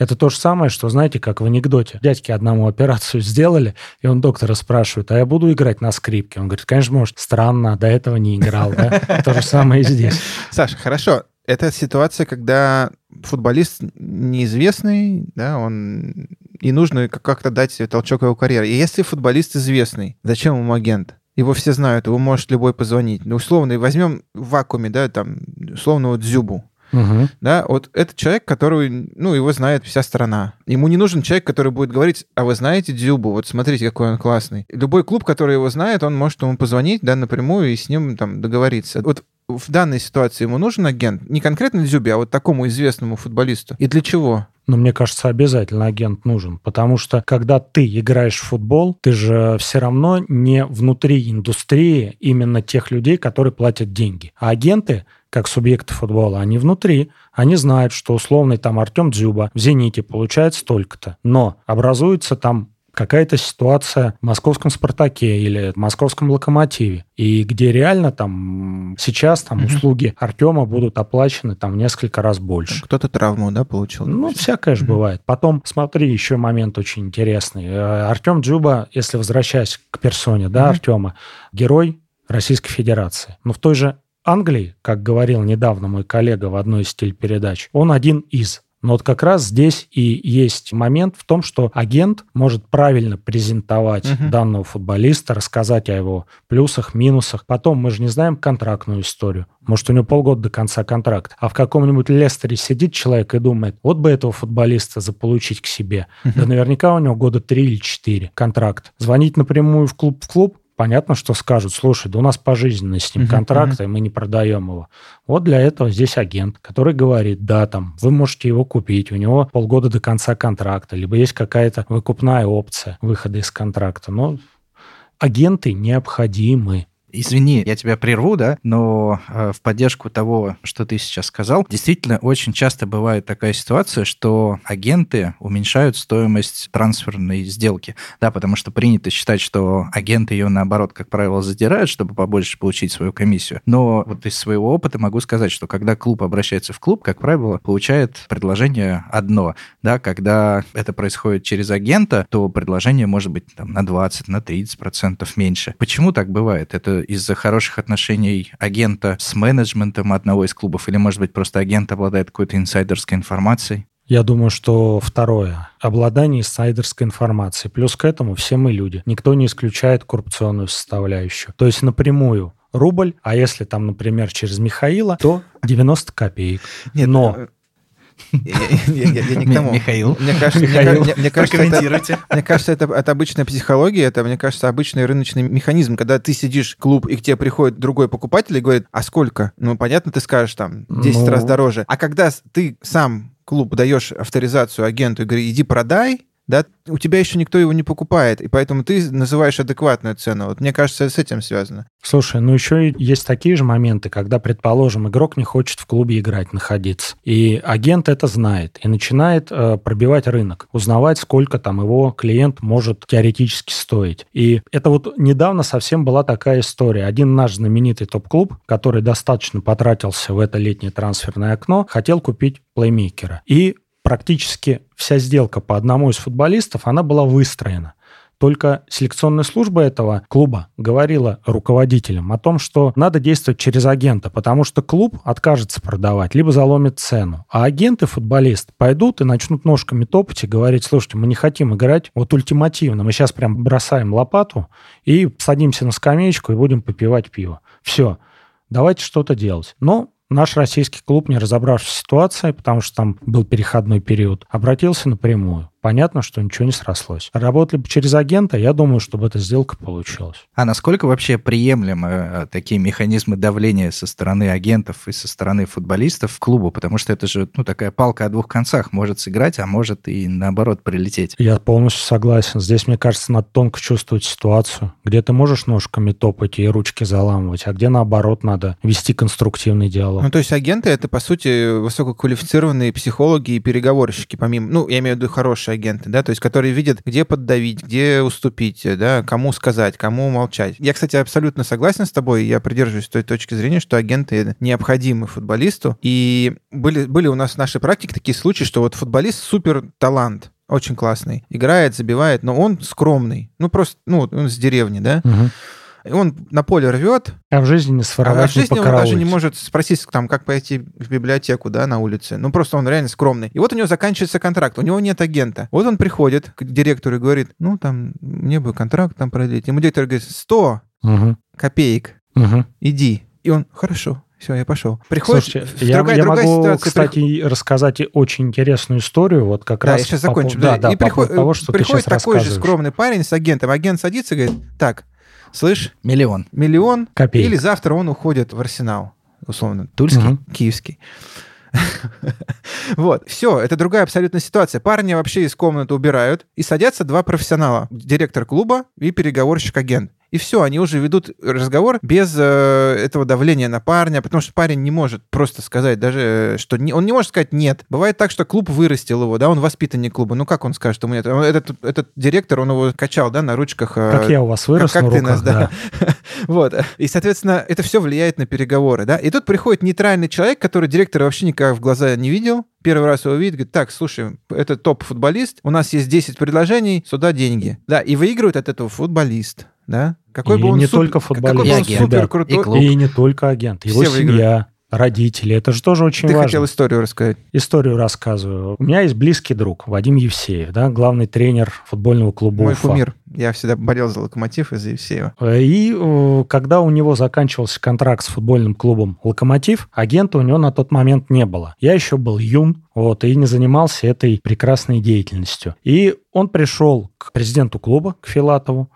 [SPEAKER 3] Это то же самое, что, знаете, как в анекдоте. Дядьке одному операцию сделали, и он доктора спрашивает, а я буду играть на скрипке? Он говорит, конечно, может. Странно, до этого не играл, да? То же самое и здесь.
[SPEAKER 1] Саша, хорошо. Это ситуация, когда футболист неизвестный, да, он... И нужно как- как-то дать толчок его карьере. И если футболист известный, зачем ему агент? Его все знают, его может любой позвонить. Ну, условно, возьмем в вакууме, да, там, условного Дзюбу.
[SPEAKER 3] Угу.
[SPEAKER 1] Да, вот это человек, который, ну, его знает вся страна. Ему не нужен человек, который будет говорить, а вы знаете Дзюбу, вот смотрите, какой он классный. Любой клуб, который его знает, он может ему позвонить, да, напрямую и с ним там договориться. Вот в данной ситуации ему нужен агент? Не конкретно Дзюбе, а вот такому известному футболисту. И для чего?
[SPEAKER 3] Но мне кажется, обязательно агент нужен, потому что когда ты играешь в футбол, ты же все равно не внутри индустрии именно тех людей, которые платят деньги. А агенты, как субъекты футбола, они внутри. Они знают, что условный там Артем Дзюба в «Зените» получает столько-то. Но образуется там какая-то ситуация в московском «Спартаке» или в московском «Локомотиве», и где реально там сейчас там услуги Артема будут оплачены там в несколько раз больше.
[SPEAKER 1] Кто-то травму, да, получил?
[SPEAKER 3] Ну, всякое же бывает. Потом, смотри, еще момент очень интересный. Э, Артем Джуба, если возвращаясь к персоне, да, Артема, герой Российской Федерации. Но в той же Англии, как говорил недавно мой коллега в одной из телепередач, он один из. Но вот как раз здесь и есть момент в том, что агент может правильно презентовать
[SPEAKER 1] Мгм.
[SPEAKER 3] данного футболиста, рассказать о его плюсах, минусах. Потом мы же не знаем контрактную историю. Может, у него полгода до конца контракта. А в каком-нибудь Лестере сидит человек и думает, вот бы этого футболиста заполучить к себе. Да наверняка у него года три или четыре контракт. Звонить напрямую в клуб в клуб, понятно, что скажут, слушай, да у нас пожизненный с ним
[SPEAKER 1] Мгм,
[SPEAKER 3] контракт, и мы не продаем его. Вот для этого здесь агент, который говорит, да, там, вы можете его купить, у него полгода до конца контракта, либо есть какая-то выкупная опция выхода из контракта. Но агенты необходимы.
[SPEAKER 2] Извини, я тебя прерву, да, но э, в поддержку того, что ты сейчас сказал, действительно очень часто бывает такая ситуация, что агенты уменьшают стоимость трансферной сделки, да, потому что принято считать, что агенты ее, наоборот, как правило, задирают, чтобы побольше получить свою комиссию. Но вот из своего опыта могу сказать, что когда клуб обращается в клуб, как правило, получает предложение одно, да, когда это происходит через агента, то предложение может быть там, на 20, на 30 процентов меньше. Почему так бывает? Это из-за хороших отношений агента с менеджментом одного из клубов, или, может быть, просто агент обладает какой-то инсайдерской информацией?
[SPEAKER 3] Я думаю, что второе. Обладание инсайдерской информацией. Плюс к этому все мы люди. Никто не исключает коррупционную составляющую. То есть напрямую рубль, а если там, например, через Михаила, то 90 копеек.
[SPEAKER 1] Нет,
[SPEAKER 3] Но
[SPEAKER 1] э, Я, я- я- я не к тому.
[SPEAKER 2] Михаил?
[SPEAKER 1] Мне кажется, мне,
[SPEAKER 3] Михаил,
[SPEAKER 1] ка- мне кажется, это, мне кажется, это, это обычная психология, это, мне кажется, обычный рыночный механизм, когда ты сидишь в клуб, и к тебе приходит другой покупатель и говорит, а сколько? Ну, понятно, ты скажешь там 10
[SPEAKER 3] Ну.
[SPEAKER 1] раз дороже. А когда ты сам клуб даешь авторизацию агенту и говоришь, иди продай, да, у тебя еще никто его не покупает, и поэтому ты называешь адекватную цену. Вот мне кажется, с этим связано.
[SPEAKER 3] Слушай, ну еще есть такие же моменты, когда, предположим, игрок не хочет в клубе играть, находиться. И агент это знает и начинает э, пробивать рынок, узнавать, сколько там его клиент может теоретически стоить. И это вот недавно совсем была такая история. Один наш знаменитый топ-клуб, который достаточно потратился в это летнее трансферное окно, хотел купить плеймейкера. И практически вся сделка по одному из футболистов, она была выстроена. Только селекционная служба этого клуба говорила руководителям о том, что надо действовать через агента, потому что клуб откажется продавать, либо заломит цену. А агенты, футболисты, пойдут и начнут ножками топать и говорить, слушайте, мы не хотим играть вот ультимативно, мы сейчас прям бросаем лопату и садимся на скамеечку и будем попивать пиво. Все, давайте что-то делать. Но наш российский клуб, не разобравшись в ситуации, потому что там был переходной период, обратился напрямую. Понятно, что ничего не срослось. Работали бы через агента, я думаю, чтобы эта сделка получилась.
[SPEAKER 2] А насколько вообще приемлемы э, такие механизмы давления со стороны агентов и со стороны футболистов в клубу? Потому что это же ну, такая палка о двух концах. Может сыграть, а может и наоборот прилететь.
[SPEAKER 3] Я полностью согласен. Здесь, мне кажется, надо тонко чувствовать ситуацию, где ты можешь ножками топать и ручки заламывать, а где, наоборот, надо вести конструктивный диалог.
[SPEAKER 1] Ну, то есть агенты — это, по сути, высококвалифицированные психологи и переговорщики, помимо... Ну, я имею в виду хорошие агенты, да, то есть которые видят, где поддавить, где уступить, да, кому сказать, кому молчать. Я, кстати, абсолютно согласен с тобой, я придерживаюсь той точки зрения, что агенты необходимы футболисту. И были, были у нас в нашей практике такие случаи, что вот футболист супер талант, очень классный. Играет, забивает, но он скромный. Ну, просто, ну, он с деревни, да.
[SPEAKER 3] Мгм.
[SPEAKER 1] И он на поле рвет,
[SPEAKER 3] А в жизни не
[SPEAKER 1] а
[SPEAKER 3] своровать,
[SPEAKER 1] в
[SPEAKER 3] не
[SPEAKER 1] жизни он даже не может спросить, там, как пойти в библиотеку, да, на улице. Ну, просто он реально скромный. И вот у него заканчивается контракт, у него нет агента. Вот он приходит к директору и говорит, ну, там, мне бы контракт там продлить. Ему директор говорит, 100
[SPEAKER 3] Мгм.
[SPEAKER 1] копеек,
[SPEAKER 3] Мгм.
[SPEAKER 1] иди. И он, хорошо, Все, я пошел. Приходит
[SPEAKER 3] Слушайте, я,
[SPEAKER 1] другая,
[SPEAKER 3] я
[SPEAKER 1] другая
[SPEAKER 3] могу,
[SPEAKER 1] ситуация.
[SPEAKER 3] кстати,
[SPEAKER 1] Приход-
[SPEAKER 3] рассказать очень интересную историю, вот как
[SPEAKER 1] Да,
[SPEAKER 3] раз
[SPEAKER 1] я сейчас
[SPEAKER 3] по
[SPEAKER 1] закончу.
[SPEAKER 3] Да, да,
[SPEAKER 1] и
[SPEAKER 3] по
[SPEAKER 1] приход-
[SPEAKER 3] того, что ты
[SPEAKER 1] приходит
[SPEAKER 3] сейчас
[SPEAKER 1] такой же скромный парень с агентом. Агент садится и говорит, так, слышь,
[SPEAKER 2] Миллион.
[SPEAKER 1] миллион,
[SPEAKER 3] Копейка.
[SPEAKER 1] или завтра он уходит в Арсенал, условно,
[SPEAKER 2] Тульский?
[SPEAKER 3] Мгм.
[SPEAKER 1] киевский. Вот, все, это другая абсолютно ситуация. Парни вообще из комнаты убирают, и садятся два профессионала. Директор клуба и переговорщик-агент. И все, они уже ведут разговор без э, этого давления на парня, потому что парень не может просто сказать даже, э, что не, он не может сказать нет. Бывает так, что клуб вырастил его, да, он воспитанник клуба. Ну как он скажет ему нет? Этот, этот директор, он его качал, да, на ручках. э,
[SPEAKER 3] Как я у вас вырос
[SPEAKER 1] как
[SPEAKER 3] на
[SPEAKER 1] ты
[SPEAKER 3] руках,
[SPEAKER 1] нас, да. Вот. И, соответственно, это все влияет на переговоры, да. И тут приходит нейтральный человек, который директора вообще никогда в глаза не видел, первый раз его видит, говорит, так, слушай, это топ-футболист, у нас есть 10 предложений, сюда деньги. Да, и выигрывает от этого футболист, да. Какой
[SPEAKER 3] И
[SPEAKER 1] бы он
[SPEAKER 3] не
[SPEAKER 1] супер-
[SPEAKER 3] только футболист,
[SPEAKER 2] ребят,
[SPEAKER 1] супер
[SPEAKER 2] и
[SPEAKER 1] крутой.
[SPEAKER 2] клуб.
[SPEAKER 3] И не только агент, его
[SPEAKER 1] Все выиграют.
[SPEAKER 3] семья, родители. Это же тоже очень
[SPEAKER 1] Ты
[SPEAKER 3] важно.
[SPEAKER 1] хотел историю рассказать.
[SPEAKER 3] Историю рассказываю. У меня есть близкий друг, Вадим Евсеев, да, главный тренер футбольного клуба
[SPEAKER 1] Мой
[SPEAKER 3] Уфа.
[SPEAKER 1] кумир. Я всегда болел за Локомотив из-за Евсеева.
[SPEAKER 3] И э, когда у него заканчивался контракт с футбольным клубом «Локомотив», агента у него на тот момент не было. Я еще был юн, вот, и не занимался этой прекрасной деятельностью. И он пришел к президенту клуба, к Филатову.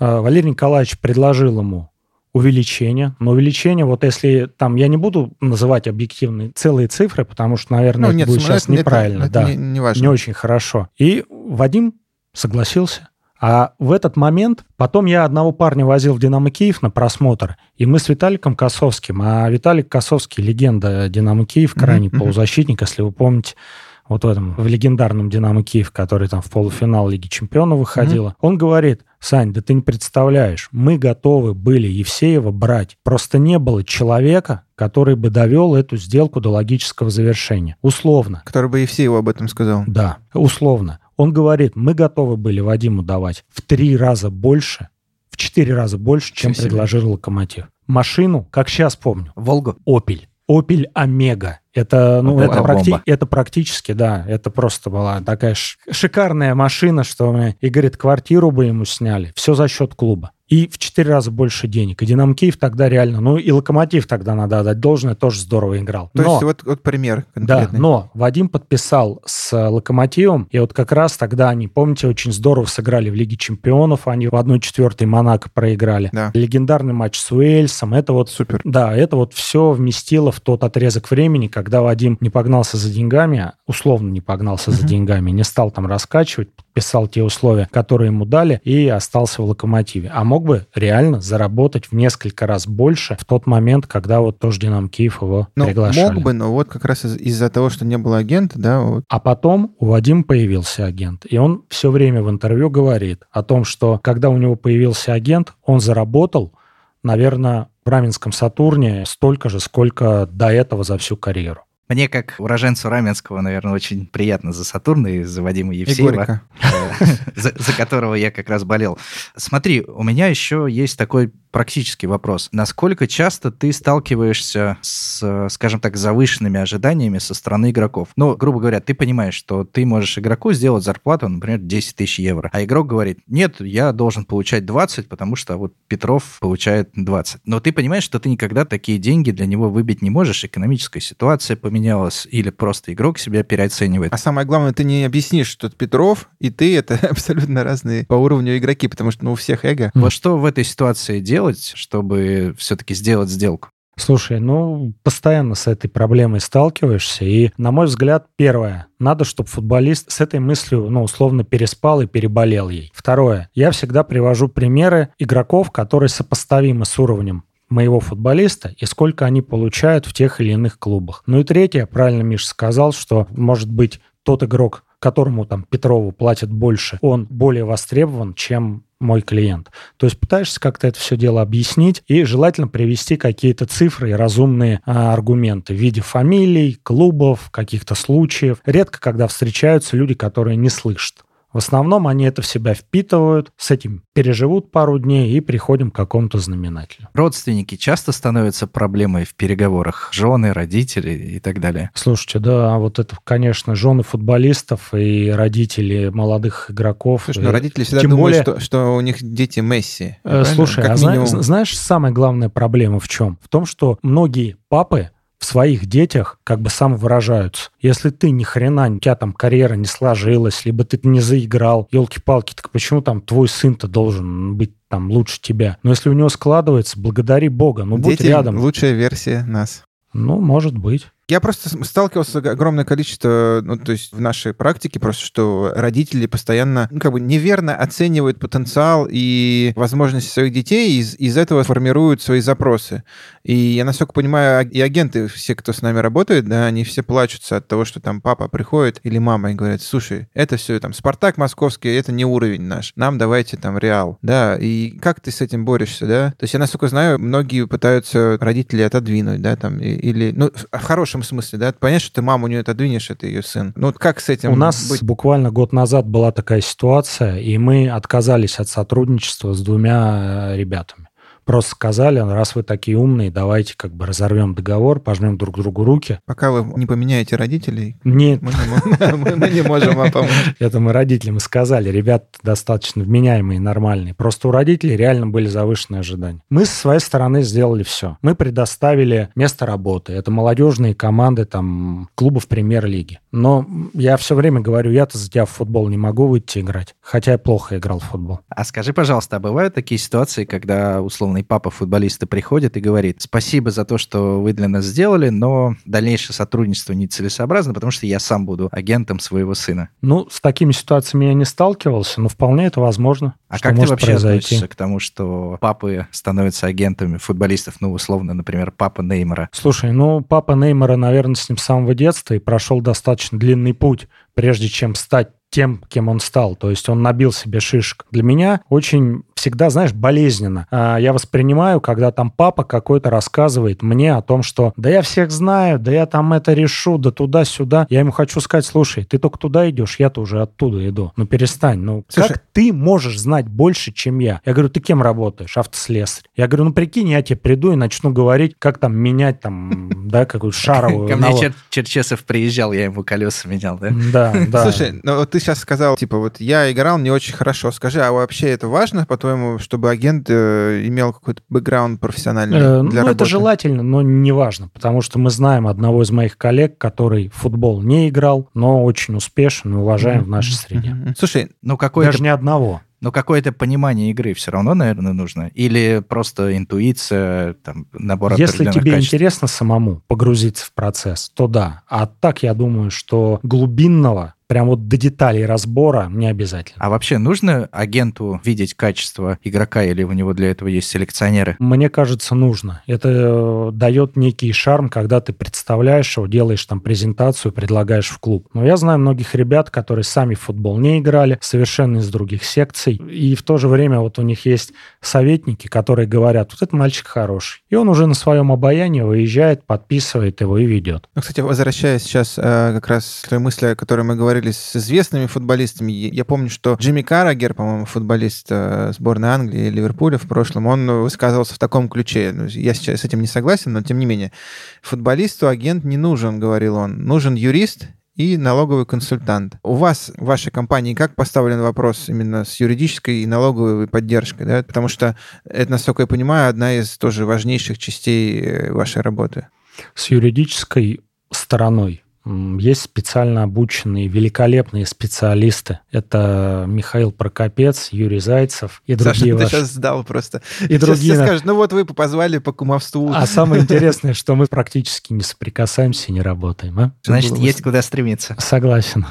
[SPEAKER 3] Э, Валерий Николаевич предложил ему увеличение. Но увеличение, вот если там, я не буду называть объективные целые цифры, потому что, наверное, это будет сейчас
[SPEAKER 1] Ну, это-
[SPEAKER 3] неправильно.
[SPEAKER 1] это
[SPEAKER 3] да
[SPEAKER 1] не, не важно.
[SPEAKER 3] не очень хорошо. И Вадим согласился. А в этот момент потом я одного парня возил в «Динамо Киев» на просмотр, и мы с Виталиком Косовским, а Виталик Косовский – легенда «Динамо Киев», крайний
[SPEAKER 1] мгм.
[SPEAKER 3] полузащитник, если вы помните, вот в этом, в легендарном «Динамо Киев», который там в полуфинал Лиги Чемпионов выходила. Он говорит, Сань, да ты не представляешь, мы готовы были Евсеева брать. Просто не было человека, который бы довел эту сделку до логического завершения. Условно.
[SPEAKER 1] Который бы Евсееву об этом сказал.
[SPEAKER 3] Да, условно. Он говорит, мы готовы были Вадиму давать в три раза больше, в четыре раза больше, чем
[SPEAKER 1] себе.
[SPEAKER 3] предложил Локомотив. Машину, как сейчас помню,
[SPEAKER 2] Волгу?
[SPEAKER 3] Opel. Opel Омега. Это, ну,
[SPEAKER 2] Вот
[SPEAKER 3] это,
[SPEAKER 2] это
[SPEAKER 3] практи- это практически, да, это просто была такая шикарная машина, что и говорит, квартиру бы ему сняли. Все за счет клуба. И в четыре раза больше денег. И Динамо Киев тогда реально, ну и Локомотив тогда надо отдать должное, тоже здорово играл.
[SPEAKER 1] То
[SPEAKER 3] Но-
[SPEAKER 1] есть вот, вот пример
[SPEAKER 3] да,
[SPEAKER 1] конкретный.
[SPEAKER 3] но Вадим подписал с э, Локомотивом, и вот как раз тогда они, помните, очень здорово сыграли в Лиге Чемпионов, они в 1-4 Монако проиграли.
[SPEAKER 1] Да.
[SPEAKER 3] Легендарный матч с Уэльсом, это вот
[SPEAKER 1] Супер.
[SPEAKER 3] да, это вот все вместило в тот отрезок времени, когда Вадим не погнался за деньгами, условно не погнался за деньгами, не стал там раскачивать, подписал те условия, которые ему дали, и остался в локомотиве. А мог бы реально заработать в несколько раз больше в тот момент, когда вот тоже Динамо Киев его
[SPEAKER 1] Ну,
[SPEAKER 3] приглашали.
[SPEAKER 1] мог бы, но вот как раз из- из-за того, что не было агента, да, вот
[SPEAKER 3] А потом у Вадима появился агент. И он все время в интервью говорит о том, что когда у него появился агент, он заработал, наверное, в Раменском Сатурне столько же, сколько до этого за всю карьеру.
[SPEAKER 2] Мне, как уроженцу Раменского, наверное, очень приятно за Сатурна и за Вадима
[SPEAKER 1] и
[SPEAKER 2] Евсеева. за, за которого я как раз болел. Смотри, у меня еще есть такой практический вопрос. Насколько часто ты сталкиваешься с, скажем так, завышенными ожиданиями со стороны игроков? Ну, грубо говоря, ты понимаешь, что ты можешь игроку сделать зарплату, например, 10 тысяч евро, а игрок говорит, нет, я должен получать 20, потому что вот Петров получает 20. Но ты понимаешь, что ты никогда такие деньги для него выбить не можешь, экономическая ситуация поменялась, или просто игрок себя переоценивает.
[SPEAKER 1] А самое главное, ты не объяснишь, что это Петров и ты — это абсолютно разные по уровню игроки, потому что ну, у всех эго.
[SPEAKER 2] Вот что в этой ситуации делать, чтобы все-таки сделать сделку?
[SPEAKER 3] Слушай, ну, постоянно с этой проблемой сталкиваешься, и, на мой взгляд, первое, надо, чтобы футболист с этой мыслью, ну, условно, переспал и переболел ей. Второе, я всегда привожу примеры игроков, которые сопоставимы с уровнем моего футболиста и сколько они получают в тех или иных клубах. Ну и третье, правильно Миша сказал, что, может быть, тот игрок, которому там Петрову платят больше, он более востребован, чем мой клиент. То есть пытаешься как-то это все дело объяснить и желательно привести какие-то цифры и разумные а, аргументы в виде фамилий, клубов, каких-то случаев. Редко, когда встречаются люди, которые не слышат. В основном они это в себя впитывают, с этим переживут пару дней и приходим к какому-то знаменателю.
[SPEAKER 2] Родственники часто становятся проблемой в переговорах. Жены, родители и так далее.
[SPEAKER 3] Слушайте, да, вот это, конечно, жены футболистов и родители молодых игроков.
[SPEAKER 1] Слушай, ну родители всегда
[SPEAKER 3] тем
[SPEAKER 1] думают,
[SPEAKER 3] более-
[SPEAKER 1] что, что у них дети Месси.
[SPEAKER 3] Э? Слушай,
[SPEAKER 1] Как
[SPEAKER 3] а
[SPEAKER 1] минимум.
[SPEAKER 3] знаешь, самая главная проблема в чем? В том, что многие папы в своих детях как бы самовыражаются. Если ты ни хрена, у тебя там карьера не сложилась, либо ты не заиграл, елки-палки, так почему там твой сын-то должен быть там лучше тебя? Но если у него складывается, благодари Бога, ну будь
[SPEAKER 1] Дети
[SPEAKER 3] рядом.
[SPEAKER 1] лучшая версия нас.
[SPEAKER 3] Ну, может быть.
[SPEAKER 1] Я просто сталкивался огромное количество, ну, то есть в нашей практике просто, что родители постоянно, ну, как бы неверно оценивают потенциал и возможности своих детей, и из, из этого формируют свои запросы. И я, насколько понимаю, а- и агенты, все, кто с нами работает, да, они все плачутся от того, что там папа приходит или мама и говорят, слушай, это все там Спартак московский, это не уровень наш, нам давайте там Реал, да, и как ты с этим борешься, да? То есть я, насколько знаю, многие пытаются родители отодвинуть, да, там, или, ну, в хорошем смысле, да, понятно, что ты маму не отодвинешь, это ее сын. Ну, вот как с этим
[SPEAKER 3] У нас
[SPEAKER 1] быть?
[SPEAKER 3] буквально год назад была такая ситуация, и мы отказались от сотрудничества с двумя э, ребятами. Просто сказали, раз вы такие умные, давайте как бы разорвем договор, пожмем друг другу руки.
[SPEAKER 1] Пока вы не поменяете родителей,
[SPEAKER 3] Нет,
[SPEAKER 1] мы не, мо- мы- мы не можем вам помочь.
[SPEAKER 3] это мы родителям сказали, ребят достаточно вменяемые, нормальные. Просто у родителей реально были завышенные ожидания. Мы со своей стороны сделали все. Мы предоставили место работы. Это молодежные команды там клубов премьер-лиги. Но я все время говорю, я-то за тебя в футбол не могу выйти играть, хотя я плохо играл в футбол.
[SPEAKER 2] А скажи, пожалуйста, а бывают такие ситуации, когда условный папа футболиста приходит и говорит, спасибо за то, что вы для нас сделали, но дальнейшее сотрудничество нецелесообразно, потому что я сам буду агентом своего сына.
[SPEAKER 3] Ну, с такими ситуациями я не сталкивался, но вполне это возможно.
[SPEAKER 2] А как ты вообще
[SPEAKER 3] произойти.
[SPEAKER 2] относишься к тому, что папы становятся агентами футболистов, ну, условно, например, папа Неймара?
[SPEAKER 3] Слушай, ну, папа Неймара, наверное, с ним с самого детства и прошел достаточно длинный путь, прежде чем стать тем, кем он стал. То есть он набил себе шишек. Для меня очень всегда, знаешь, болезненно. А, Я воспринимаю, когда там папа какой-то рассказывает мне о том, что да я всех знаю, да я там это решу, да туда-сюда. Я ему хочу сказать, слушай, ты только туда идешь, я-то уже оттуда иду. Ну перестань. Ну
[SPEAKER 1] Слушай-
[SPEAKER 3] как ты можешь знать больше, чем я? Я говорю, ты кем работаешь? Автослесарь. Я говорю, ну прикинь, я тебе приду и начну говорить, как там менять там, да, какую-то шаровую.
[SPEAKER 2] Ко мне Черчесов приезжал, я ему колеса менял, да?
[SPEAKER 3] Да, да.
[SPEAKER 1] Слушай, ну вот ты сейчас сказал, типа, вот я играл не очень хорошо. Скажи, а вообще это важно, по-твоему, чтобы агент э, имел какой-то бэкграунд профессиональный
[SPEAKER 3] Э, ну,
[SPEAKER 1] работы?
[SPEAKER 3] это желательно, но не важно, потому что мы знаем одного из моих коллег, который в футбол не играл, но очень успешен и уважаем в нашей среде.
[SPEAKER 1] Слушай,
[SPEAKER 2] Ну, какое-то
[SPEAKER 3] Даже не одного.
[SPEAKER 2] Но какое-то понимание игры все равно, наверное, нужно. Или просто интуиция, там, набор
[SPEAKER 3] Если тебе
[SPEAKER 2] качеств.
[SPEAKER 3] интересно самому погрузиться в процесс, то да. А так я думаю, что глубинного, прям вот до деталей разбора не обязательно.
[SPEAKER 2] А вообще нужно агенту видеть качество игрока, или у него для этого есть селекционеры?
[SPEAKER 3] Мне кажется, нужно. Это э, дает некий шарм, когда ты представляешь его, делаешь там презентацию, предлагаешь в клуб. Но я знаю многих ребят, которые сами в футбол не играли, совершенно из других секций. И в то же время вот у них есть советники, которые говорят, вот этот мальчик хороший. И он уже на своем обаянии выезжает, подписывает его и ведет.
[SPEAKER 1] Ну, кстати, возвращаясь сейчас э, как раз к той мысли, о которой мы говорили с известными футболистами, я помню, что Джимми Каррагер, по-моему, футболист э, сборной Англии и Ливерпуля в прошлом, он высказывался в таком ключе. Ну, Я сейчас с этим не согласен, но тем не менее. Футболисту агент не нужен, говорил он. Нужен юрист и налоговый консультант. У вас, в вашей компании, как поставлен вопрос именно с юридической и налоговой поддержкой? Да? Потому что это, насколько я понимаю, одна из тоже важнейших частей э, вашей работы.
[SPEAKER 3] С юридической стороной есть специально обученные, великолепные специалисты. Это Михаил Прокопец, Юрий Зайцев и
[SPEAKER 1] Саша,
[SPEAKER 3] другие
[SPEAKER 1] ты
[SPEAKER 3] ваши.
[SPEAKER 1] сейчас сдал просто.
[SPEAKER 3] И
[SPEAKER 1] Сейчас
[SPEAKER 3] другие.
[SPEAKER 1] все скажут, ну вот вы позвали по кумовству.
[SPEAKER 3] А самое интересное, что мы практически не соприкасаемся и не работаем. а?
[SPEAKER 2] Значит, есть куда стремиться.
[SPEAKER 3] Согласен.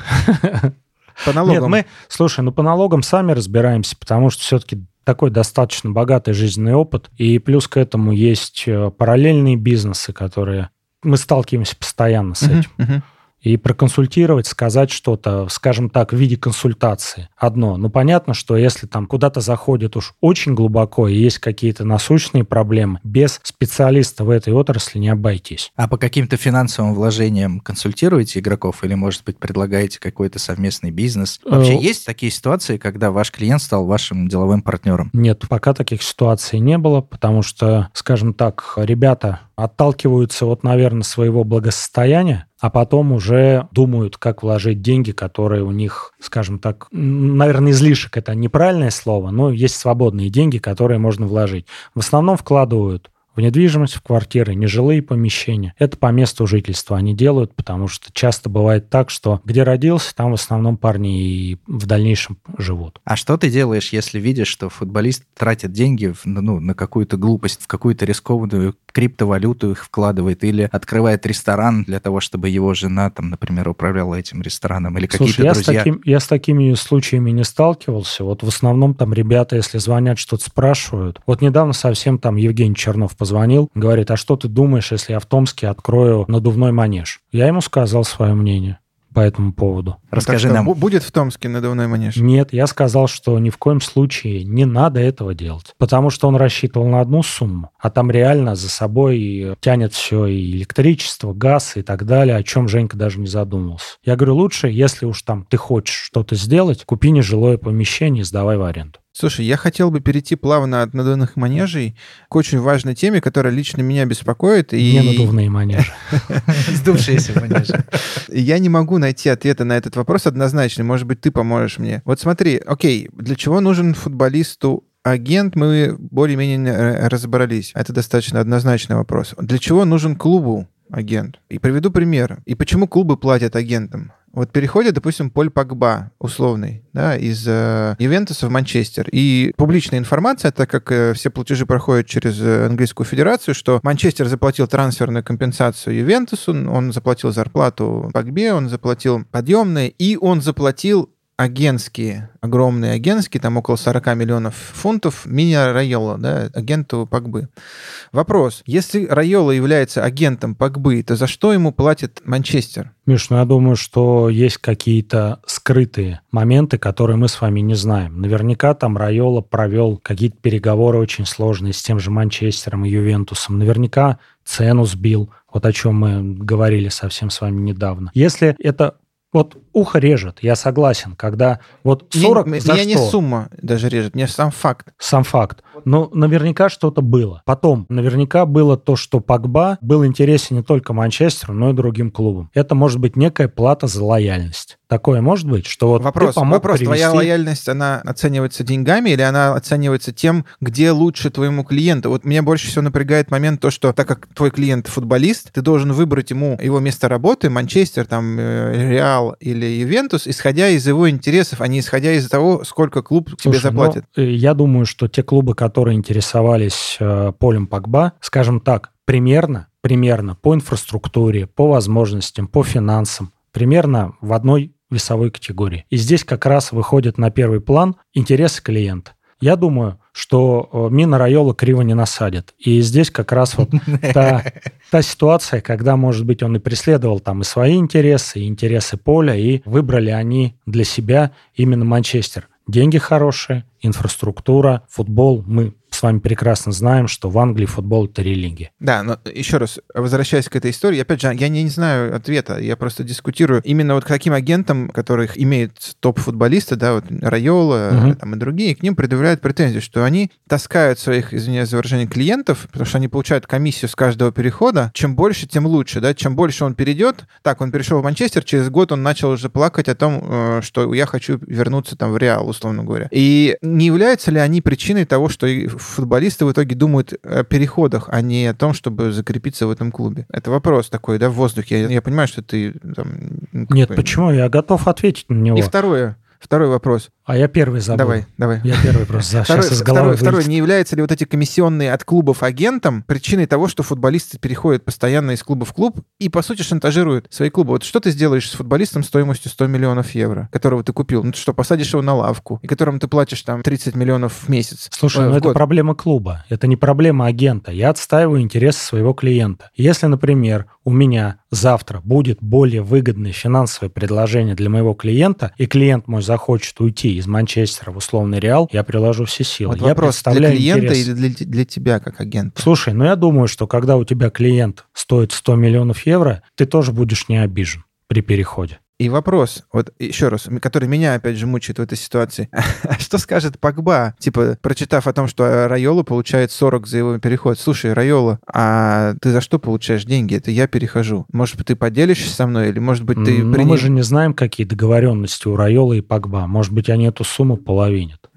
[SPEAKER 1] По
[SPEAKER 3] Нет,
[SPEAKER 1] налогам.
[SPEAKER 3] мы, слушай, ну по налогам сами разбираемся, потому что все-таки такой достаточно богатый жизненный опыт. И плюс к этому есть э, параллельные бизнесы, которые мы сталкиваемся постоянно с этим.
[SPEAKER 1] мгм.
[SPEAKER 3] И проконсультировать, сказать что-то, скажем так, в виде консультации. Одно. Ну, понятно, что если там куда-то заходит уж очень глубоко и есть какие-то насущные проблемы, без специалиста в этой отрасли не обойтись.
[SPEAKER 2] А по каким-то финансовым вложениям консультируете игроков или, может быть, предлагаете какой-то совместный бизнес? Вообще
[SPEAKER 3] Э,
[SPEAKER 2] есть такие ситуации, когда ваш клиент стал вашим деловым партнером?
[SPEAKER 3] Нет, пока таких ситуаций не было, потому что, скажем так, ребята отталкиваются от, наверное, своего благосостояния, а потом уже думают, как вложить деньги, которые у них, скажем так, наверное, излишек это неправильное слово, но есть свободные деньги, которые можно вложить. В основном вкладывают в недвижимость, в квартиры, нежилые помещения. Это по месту жительства они делают, потому что часто бывает так, что где родился, там в основном парни и в дальнейшем живут.
[SPEAKER 2] А что ты делаешь, если видишь, что футболист тратит деньги в- ну, на какую-то глупость, в какую-то рискованную криптовалюту их вкладывает или открывает ресторан для того, чтобы его жена, там, например, управляла этим рестораном или какие-то
[SPEAKER 3] я с,
[SPEAKER 2] друзья?
[SPEAKER 3] таким, я с такими случаями не сталкивался. Вот в основном там ребята, если звонят, что-то спрашивают. Вот недавно совсем там Евгений Чернов позвонил, говорит, а что ты думаешь, если я в Томске открою надувной манеж? Я ему сказал свое мнение по этому поводу.
[SPEAKER 2] Расскажи
[SPEAKER 1] Так что,
[SPEAKER 2] нам.
[SPEAKER 1] бу- Будет в Томске надувной манеж?
[SPEAKER 3] Нет, я сказал, что ни в коем случае не надо этого делать. Потому что он рассчитывал на одну сумму, а там реально за собой тянет все и электричество, газ и так далее, о чем Женька даже не задумывался. Я говорю, лучше, если уж там ты хочешь что-то сделать, купи нежилое помещение и сдавай в аренду.
[SPEAKER 1] Слушай, я хотел бы перейти плавно от надувных манежей к очень важной теме, которая лично меня беспокоит. И
[SPEAKER 3] Не надувные манежи.
[SPEAKER 2] Сдувшиеся манежи.
[SPEAKER 1] я не могу найти ответа на этот вопрос однозначно. Может быть, ты поможешь мне. Вот смотри, окей, для чего нужен футболисту агент, мы более-менее э, разобрались. Это достаточно однозначный вопрос. Для чего нужен клубу агент? И приведу пример. И почему клубы платят агентам? Вот переходит, допустим, Поль Погба, условный, да, из э, Ювентуса в Манчестер. И публичная информация, так как э, все платежи проходят через э, английскую федерацию, что Манчестер заплатил трансферную компенсацию Ювентусу, он заплатил зарплату Погбе, он заплатил подъемные, и он заплатил агентские, огромные агентские, там около 40 миллионов фунтов, Мини Райола, да, агенту Погбы. Вопрос. Если Райола является агентом Погбы, то за что ему платит Манчестер?
[SPEAKER 3] Миш, ну я думаю, что есть какие-то скрытые моменты, которые мы с вами не знаем. Наверняка там Райола провел какие-то переговоры очень сложные с тем же Манчестером и Ювентусом. Наверняка цену сбил, вот о чем мы говорили совсем с вами недавно. Если это вот ухо режет, я согласен, когда вот 40
[SPEAKER 1] Мне-
[SPEAKER 3] за
[SPEAKER 1] меня не
[SPEAKER 3] что?
[SPEAKER 1] сумма даже режет, мне сам факт.
[SPEAKER 3] Сам факт. Но наверняка что-то было. Потом, наверняка было то, что Погба был интересен не только Манчестеру, но и другим клубам. Это может быть некая плата за лояльность. Такое может быть, что вот
[SPEAKER 1] вопрос,
[SPEAKER 3] ты помог
[SPEAKER 1] вопрос твоя
[SPEAKER 3] привести-
[SPEAKER 1] лояльность, она оценивается деньгами или она оценивается тем, где лучше твоему клиенту? Вот меня больше всего напрягает момент то, что так как твой клиент футболист, ты должен выбрать ему его место работы, Манчестер, там, э, Реал или Ювентус, исходя из его интересов, а не исходя из того, сколько клуб тебе
[SPEAKER 3] Слушай,
[SPEAKER 1] заплатит.
[SPEAKER 3] ну, я думаю, что те клубы, которые интересовались э, полем Погба, скажем так, примерно, примерно по инфраструктуре, по возможностям, по финансам, примерно в одной весовой категории. И здесь как раз выходит на первый план интересы клиента. Я думаю, что э, Мина Райола криво не насадит. И здесь как раз вот та, та ситуация, когда, может быть, он и преследовал там и свои интересы, и интересы поля, и выбрали они для себя именно Манчестер. Деньги хорошие, инфраструктура, футбол. Мы с вами прекрасно знаем, что в Англии футбол – это религия.
[SPEAKER 1] Да, но еще раз, возвращаясь к этой истории, опять же, я не, не знаю ответа, я просто дискутирую именно вот к таким агентам, которых имеют топ-футболисты, да, вот Райола
[SPEAKER 3] Мгм.
[SPEAKER 1] там и другие, к ним предъявляют претензии, что они таскают своих, извиняюсь за выражение, клиентов, потому что они получают комиссию с каждого перехода, чем больше, тем лучше, да, чем больше он перейдет, так, он перешел в Манчестер, через год он начал уже плакать о том, э, что я хочу вернуться там в Реал, условно говоря. И не являются ли они причиной того, что футболисты в итоге думают о переходах, а не о том, чтобы закрепиться в этом клубе? Это вопрос такой, да, в воздухе. Я, я понимаю, что ты там... ну,
[SPEAKER 3] Нет, почему? Я готов ответить на него.
[SPEAKER 1] И второе, второй вопрос.
[SPEAKER 3] А я первый забыл.
[SPEAKER 1] Давай, давай.
[SPEAKER 3] Я первый просто
[SPEAKER 1] Второй,
[SPEAKER 3] сейчас из
[SPEAKER 1] второй,
[SPEAKER 3] головы
[SPEAKER 1] второй,
[SPEAKER 3] вылетел.
[SPEAKER 1] не являются ли вот эти комиссионные от клубов агентом причиной того, что футболисты переходят постоянно из клуба в клуб и, по сути, шантажируют свои клубы? Вот что ты сделаешь с футболистом стоимостью 100 миллионов евро, которого ты купил? Ну ты что, посадишь его на лавку, и которому ты платишь там 30 миллионов в месяц?
[SPEAKER 3] Слушай,
[SPEAKER 1] э,
[SPEAKER 3] ну это проблема клуба, это не проблема агента. Я отстаиваю интересы своего клиента. Если, например, у меня завтра будет более выгодное финансовое предложение для моего клиента, и клиент мой захочет уйти из Манчестера в условный Реал, я приложу все силы.
[SPEAKER 1] Вот
[SPEAKER 3] я
[SPEAKER 1] вопрос, для
[SPEAKER 3] представляю
[SPEAKER 1] клиента
[SPEAKER 3] интерес.
[SPEAKER 1] или для, для тебя как агента?
[SPEAKER 3] Слушай, ну я думаю, что когда у тебя клиент стоит 100 миллионов евро, ты тоже будешь не обижен при переходе.
[SPEAKER 1] И вопрос, вот еще раз, который меня опять же мучает в этой ситуации. А что скажет Погба, типа, прочитав о том, что Райола получает 40 за его переход? Слушай, Райола, а ты за что получаешь деньги? Это я перехожу. Может быть, ты поделишься со мной? Или, может быть, ты
[SPEAKER 3] Но
[SPEAKER 1] принял-
[SPEAKER 3] мы же не знаем, какие договоренности у Райола и Погба. Может быть, они эту сумму половинят.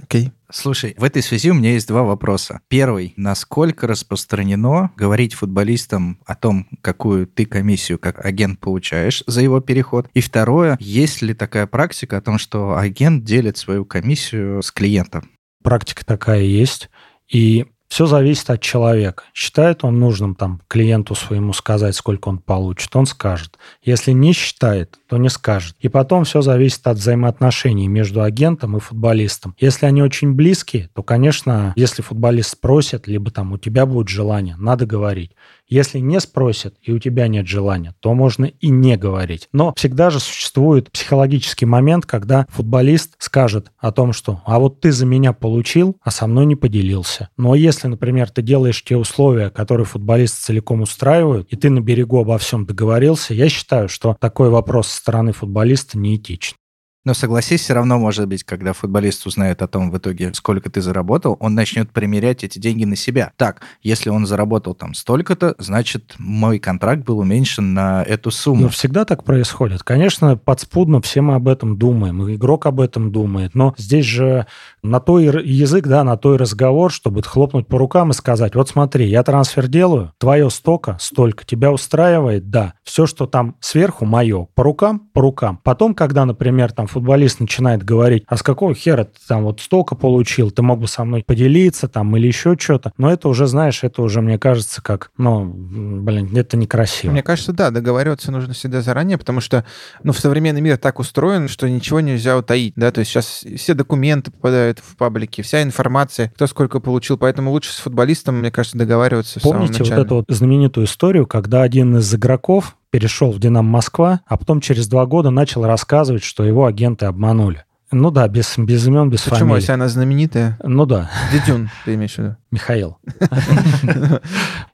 [SPEAKER 1] Окей.
[SPEAKER 2] Слушай, в этой связи у меня есть два вопроса. Первый. Насколько распространено говорить футболистам о том, какую ты комиссию как агент получаешь за его переход? И второе. Есть ли такая практика о том, что агент делит свою комиссию с клиентом?
[SPEAKER 3] Практика такая есть. И все зависит от человека. Считает он нужным там клиенту своему сказать, сколько он получит, он скажет. Если не считает, то не скажет. И потом все зависит от взаимоотношений между агентом и футболистом. Если они очень близкие, то, конечно, если футболист спросит, либо там у тебя будет желание, надо говорить. Если не спросят и у тебя нет желания, то можно и не говорить. Но всегда же существует психологический момент, когда футболист скажет о том, что «а вот ты за меня получил, а со мной не поделился». Но если, например, ты делаешь те условия, которые футболист целиком устраивают, и ты на берегу обо всем договорился, я считаю, что такой вопрос со стороны футболиста неэтичен.
[SPEAKER 2] Но согласись, все равно может быть, когда футболист узнает о том в итоге, сколько ты заработал, он начнет примерять эти деньги на себя. Так, если он заработал там столько-то, значит, мой контракт был уменьшен на эту
[SPEAKER 3] Ну,
[SPEAKER 2] сумму.
[SPEAKER 3] всегда так происходит. Конечно, подспудно все мы об этом думаем, игрок об этом думает, но здесь же на то и р- язык, да, на то и разговор, чтобы хлопнуть по рукам и сказать, вот смотри, я трансфер делаю, твое стока столько, тебя устраивает, да, все, что там сверху, мое, по рукам, по рукам. Потом, когда, например, там футболист начинает говорить, а с какого хера ты там вот столько получил, ты мог бы со мной поделиться там или еще что-то, но это уже, знаешь, это уже, мне кажется, как, ну, блин, это некрасиво.
[SPEAKER 1] Мне кажется, да, договариваться нужно всегда заранее, потому что, ну, в современный мир так устроен, что ничего нельзя утаить, да, то есть сейчас все документы попадают в паблики, вся информация, кто сколько получил, поэтому лучше с футболистом, мне кажется, договариваться в самом
[SPEAKER 3] Помните вот
[SPEAKER 1] начале.
[SPEAKER 3] эту вот знаменитую историю, когда один из игроков перешел в «Динамо Москва», а потом через два года начал рассказывать, что его агенты обманули. Ну да, без, без имен, без
[SPEAKER 1] Почему,
[SPEAKER 3] фамилий.
[SPEAKER 1] если она знаменитая?
[SPEAKER 3] Ну да,
[SPEAKER 1] Дедюн, ты имеешь в виду?
[SPEAKER 3] Михаил.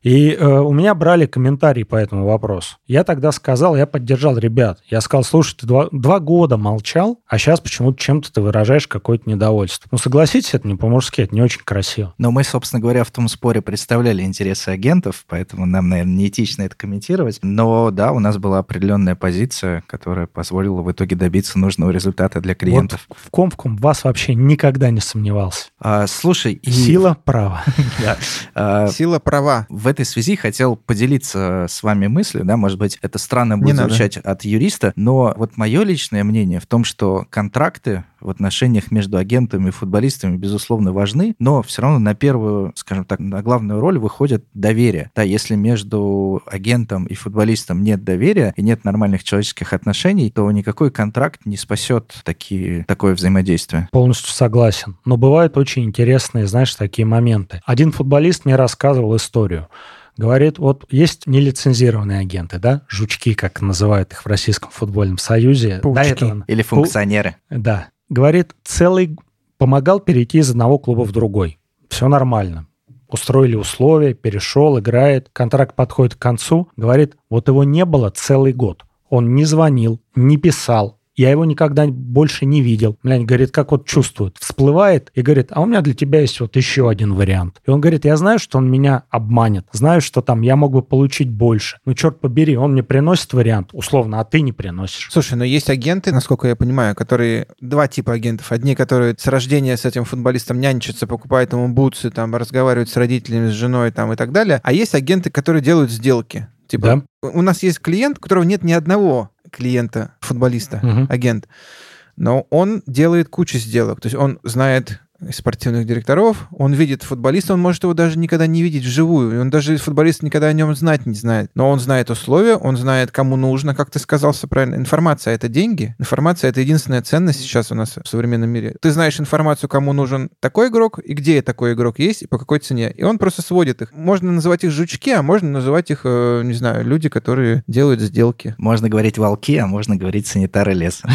[SPEAKER 3] И э, у меня брали комментарии по этому вопросу. Я тогда сказал, я поддержал ребят. Я сказал, слушай, ты два, два года молчал, а сейчас почему-то чем-то ты выражаешь какое-то недовольство. Ну согласитесь, это не по-мужски, это не очень красиво.
[SPEAKER 2] Но мы, собственно говоря, в том споре представляли интересы агентов, поэтому нам, наверное, неэтично это комментировать. Но да, у нас была определенная позиция, которая позволила в итоге добиться нужного результата для клиентов.
[SPEAKER 3] Вот в ком в ком вас вообще никогда не сомневался.
[SPEAKER 2] А, слушай, и-
[SPEAKER 3] Сила права.
[SPEAKER 2] А,
[SPEAKER 1] Сила права.
[SPEAKER 2] В этой связи хотел поделиться с вами мыслью, да, может быть, это странно
[SPEAKER 1] Не
[SPEAKER 2] будет звучать от юриста, но вот мое личное мнение в том, что контракты в отношениях между агентами и футболистами, безусловно, важны, но все равно на первую, скажем так, на главную роль выходит доверие. Да, если между агентом и футболистом нет доверия и нет нормальных человеческих отношений, то никакой контракт не спасет такие, такое взаимодействие.
[SPEAKER 3] Полностью согласен. Но бывают очень интересные, знаешь, такие моменты. Один футболист мне рассказывал историю. Говорит, вот есть нелицензированные агенты, да, жучки, как называют их в Российском футбольном союзе.
[SPEAKER 1] Паучки.
[SPEAKER 3] До этого-
[SPEAKER 2] Или функционеры.
[SPEAKER 3] Да. Говорит, целый помогал перейти из одного клуба в другой. Все нормально. Устроили условия, перешел, играет, контракт подходит к концу. Говорит, вот его не было целый год. Он не звонил, не писал. Я его никогда больше не видел. Блядь, говорит, как вот чувствует. Всплывает и говорит, а у меня для тебя есть вот еще один вариант. И он говорит, я знаю, что он меня обманет. Знаю, что там я мог бы получить больше. Ну, черт побери, он мне приносит вариант, условно, а ты не приносишь.
[SPEAKER 1] Слушай, но есть агенты, насколько я понимаю, которые... Два типа агентов. Одни, которые с рождения с этим футболистом нянчатся, покупают ему бутсы, там, разговаривают с родителями, с женой там, и так далее. А есть агенты, которые делают сделки. Типа, у нас есть клиент, у которого нет ни одного клиента, футболиста,
[SPEAKER 3] Мгм.
[SPEAKER 1] агент. но он делает кучу сделок. То есть он знает спортивных директоров, он видит футболиста, он может его даже никогда не видеть вживую, он даже футболист никогда о нем знать не знает. Но он знает условия, он знает, кому нужно, как ты сказал все правильно. Информация — это деньги. Информация — это единственная ценность сейчас у нас в современном мире. Ты знаешь информацию, кому нужен такой игрок, и где такой игрок есть, и по какой цене. И он просто сводит их. Можно называть их жучки, а можно называть их, э, не знаю, люди, которые делают сделки.
[SPEAKER 2] Можно говорить волки, а можно говорить санитары леса.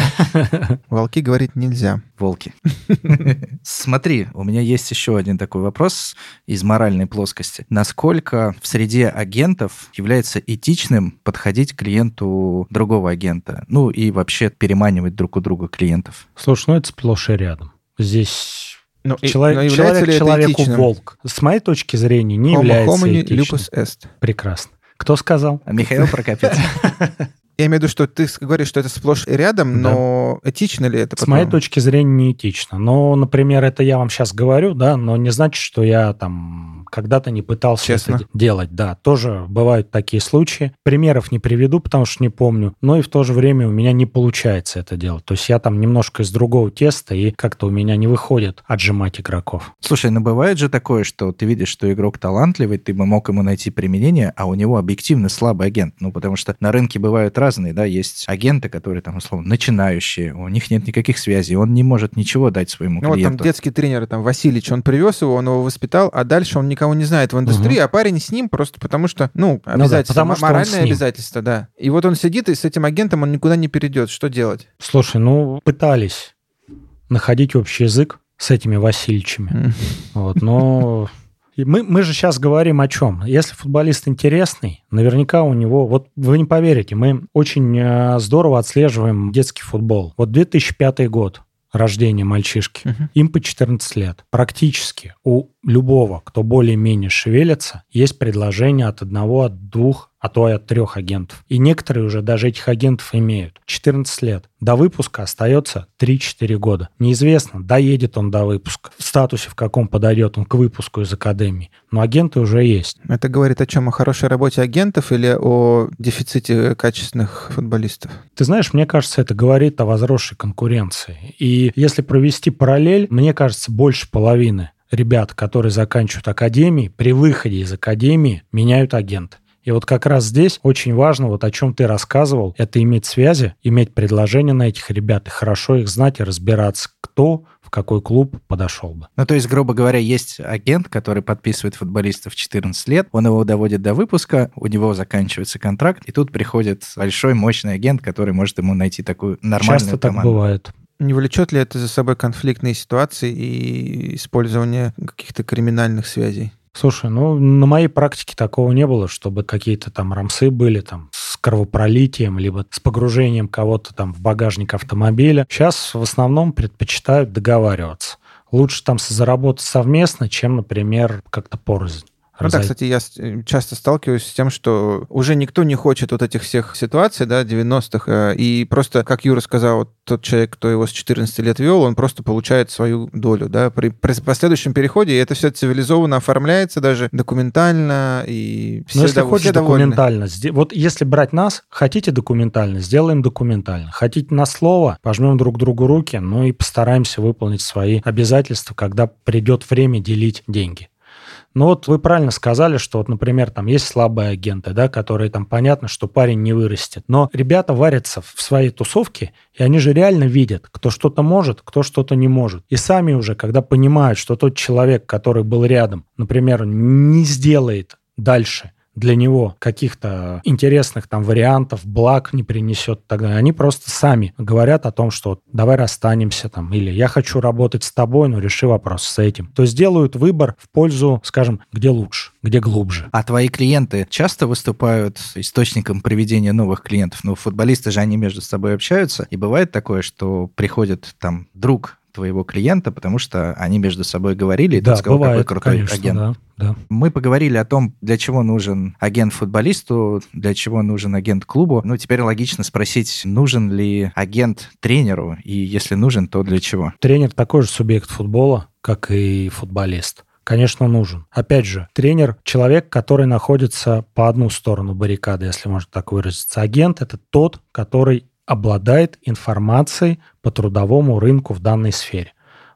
[SPEAKER 1] Волки говорить нельзя.
[SPEAKER 2] Волки. Смотри, у меня есть еще один такой вопрос из моральной плоскости. Насколько в среде агентов является этичным подходить к клиенту другого агента? Ну и вообще переманивать друг у друга клиентов?
[SPEAKER 3] Слушай, ну это сплошь и рядом. Здесь
[SPEAKER 1] Ну, и-
[SPEAKER 3] человек,
[SPEAKER 1] но
[SPEAKER 3] человек
[SPEAKER 1] ли
[SPEAKER 3] человеку
[SPEAKER 1] этичным?
[SPEAKER 3] волк. С моей точки зрения, не
[SPEAKER 1] Homo
[SPEAKER 3] является
[SPEAKER 1] homini
[SPEAKER 3] этичным.
[SPEAKER 1] lupus est.
[SPEAKER 3] Прекрасно. Кто сказал?
[SPEAKER 2] А Михаил Прокопец.
[SPEAKER 1] Я имею в виду, что ты говоришь, что это сплошь и рядом,
[SPEAKER 3] Да.
[SPEAKER 1] но этично ли это?
[SPEAKER 3] С моей точки зрения, неэтично. Но, например, это я вам сейчас говорю, да, но не значит, что я там когда-то не пытался
[SPEAKER 1] Честно?
[SPEAKER 3] это де- делать. Да, тоже бывают такие случаи. Примеров не приведу, потому что не помню. Но и в то же время у меня не получается это делать. То есть я там немножко из другого теста, и как-то у меня не выходит отжимать игроков.
[SPEAKER 2] Слушай, ну бывает же такое, что ты видишь, что игрок талантливый, ты бы мог ему найти применение, а у него объективно слабый агент. Ну, потому что на рынке бывают разные, да, есть агенты, которые там, условно, начинающие, у них нет никаких связей, он не может ничего дать своему
[SPEAKER 1] Ну вот там
[SPEAKER 2] клиенту.
[SPEAKER 1] детский тренер, там, Васильевич, он привез его, он его воспитал, а дальше он никого не знает в индустрии, а парень с ним просто потому что, ну,
[SPEAKER 3] да,
[SPEAKER 1] обязательство,
[SPEAKER 3] потому что он с
[SPEAKER 1] моральное обязательство, да. И вот он сидит, и с этим агентом он никуда не перейдет. Что делать?
[SPEAKER 3] Слушай, ну, пытались находить общий язык с этими Васильичами. Вот, но мы, мы же сейчас говорим о чем? Если футболист интересный, наверняка у него... Вот вы не поверите, мы очень э, здорово отслеживаем детский футбол. Вот 2005 год рождения мальчишки.
[SPEAKER 1] Мгм.
[SPEAKER 3] Им по 14 лет. Практически у любого, кто более-менее шевелится, есть предложение от одного, от двух, а то и от трех агентов. И некоторые уже даже этих агентов имеют. 14 лет. До выпуска остается 3-4 года. Неизвестно, доедет он до выпуска, в статусе, в каком подойдет он к выпуску из академии. Но агенты уже есть.
[SPEAKER 1] Это говорит о чем? О хорошей работе агентов или о дефиците качественных футболистов?
[SPEAKER 3] Ты знаешь, мне кажется, это говорит о возросшей конкуренции. И если провести параллель, мне кажется, больше половины ребят, которые заканчивают академии, при выходе из академии меняют агента. И вот как раз здесь очень важно, вот о чем ты рассказывал, это иметь связи, иметь предложения на этих ребят, и хорошо их знать и разбираться, кто в какой клуб подошел бы.
[SPEAKER 2] Ну, то есть, грубо говоря, есть агент, который подписывает футболистов в 14 лет, он его доводит до выпуска, у него заканчивается контракт, и тут приходит большой, мощный агент, который может ему найти такую нормальную
[SPEAKER 3] Часто так
[SPEAKER 2] команду.
[SPEAKER 3] бывает.
[SPEAKER 1] Не влечет ли это за собой конфликтные ситуации и использование каких-то криминальных связей?
[SPEAKER 3] Слушай, ну, на моей практике такого не было, чтобы какие-то там рамсы были там с кровопролитием, либо с погружением кого-то там в багажник автомобиля. Сейчас в основном предпочитают договариваться. Лучше там заработать совместно, чем, например, как-то порознь.
[SPEAKER 1] Ну да, кстати, я э, часто сталкиваюсь с тем, что уже никто не хочет вот этих всех ситуаций, да, 90-х, э, и просто, как Юра сказал, вот тот человек, кто его с 14 лет вел, он просто получает свою долю, да, при, при последующем переходе, и это все цивилизованно оформляется даже документально, и все,
[SPEAKER 3] Но если
[SPEAKER 1] дов-
[SPEAKER 3] хочешь
[SPEAKER 1] все довольны.
[SPEAKER 3] документально, сде- вот если брать нас, хотите документально, сделаем документально. Хотите на слово, пожмем друг другу руки, ну и постараемся выполнить свои обязательства, когда придет время делить деньги. Ну вот вы правильно сказали, что вот, например, там есть слабые агенты, да, которые там понятно, что парень не вырастет. Но ребята варятся в своей тусовке, и они же реально видят, кто что-то может, кто что-то не может. И сами уже, когда понимают, что тот человек, который был рядом, например, не сделает дальше для него каких-то интересных там вариантов, благ не принесет, тогда они просто сами говорят о том, что давай расстанемся там, или я хочу работать с тобой, но реши вопрос с этим. То есть делают выбор в пользу, скажем, где лучше, где глубже.
[SPEAKER 2] А твои клиенты часто выступают источником приведения новых клиентов? Ну, футболисты же, они между собой общаются, и бывает такое, что приходит там друг твоего клиента, потому что они между собой говорили, и
[SPEAKER 3] да,
[SPEAKER 2] тот сказал,
[SPEAKER 3] бывает,
[SPEAKER 2] какой крутой
[SPEAKER 3] конечно,
[SPEAKER 2] агент.
[SPEAKER 3] да, да.
[SPEAKER 2] Мы поговорили о том, для чего нужен агент футболисту, для чего нужен агент клубу. Ну, теперь логично спросить, нужен ли агент тренеру, и если нужен, то для чего?
[SPEAKER 3] Тренер такой же субъект футбола, как и футболист. Конечно, нужен. Опять же, тренер – человек, который находится по одну сторону баррикады, если можно так выразиться. Агент – это тот, который обладает информацией по трудовому рынку в данной сфере.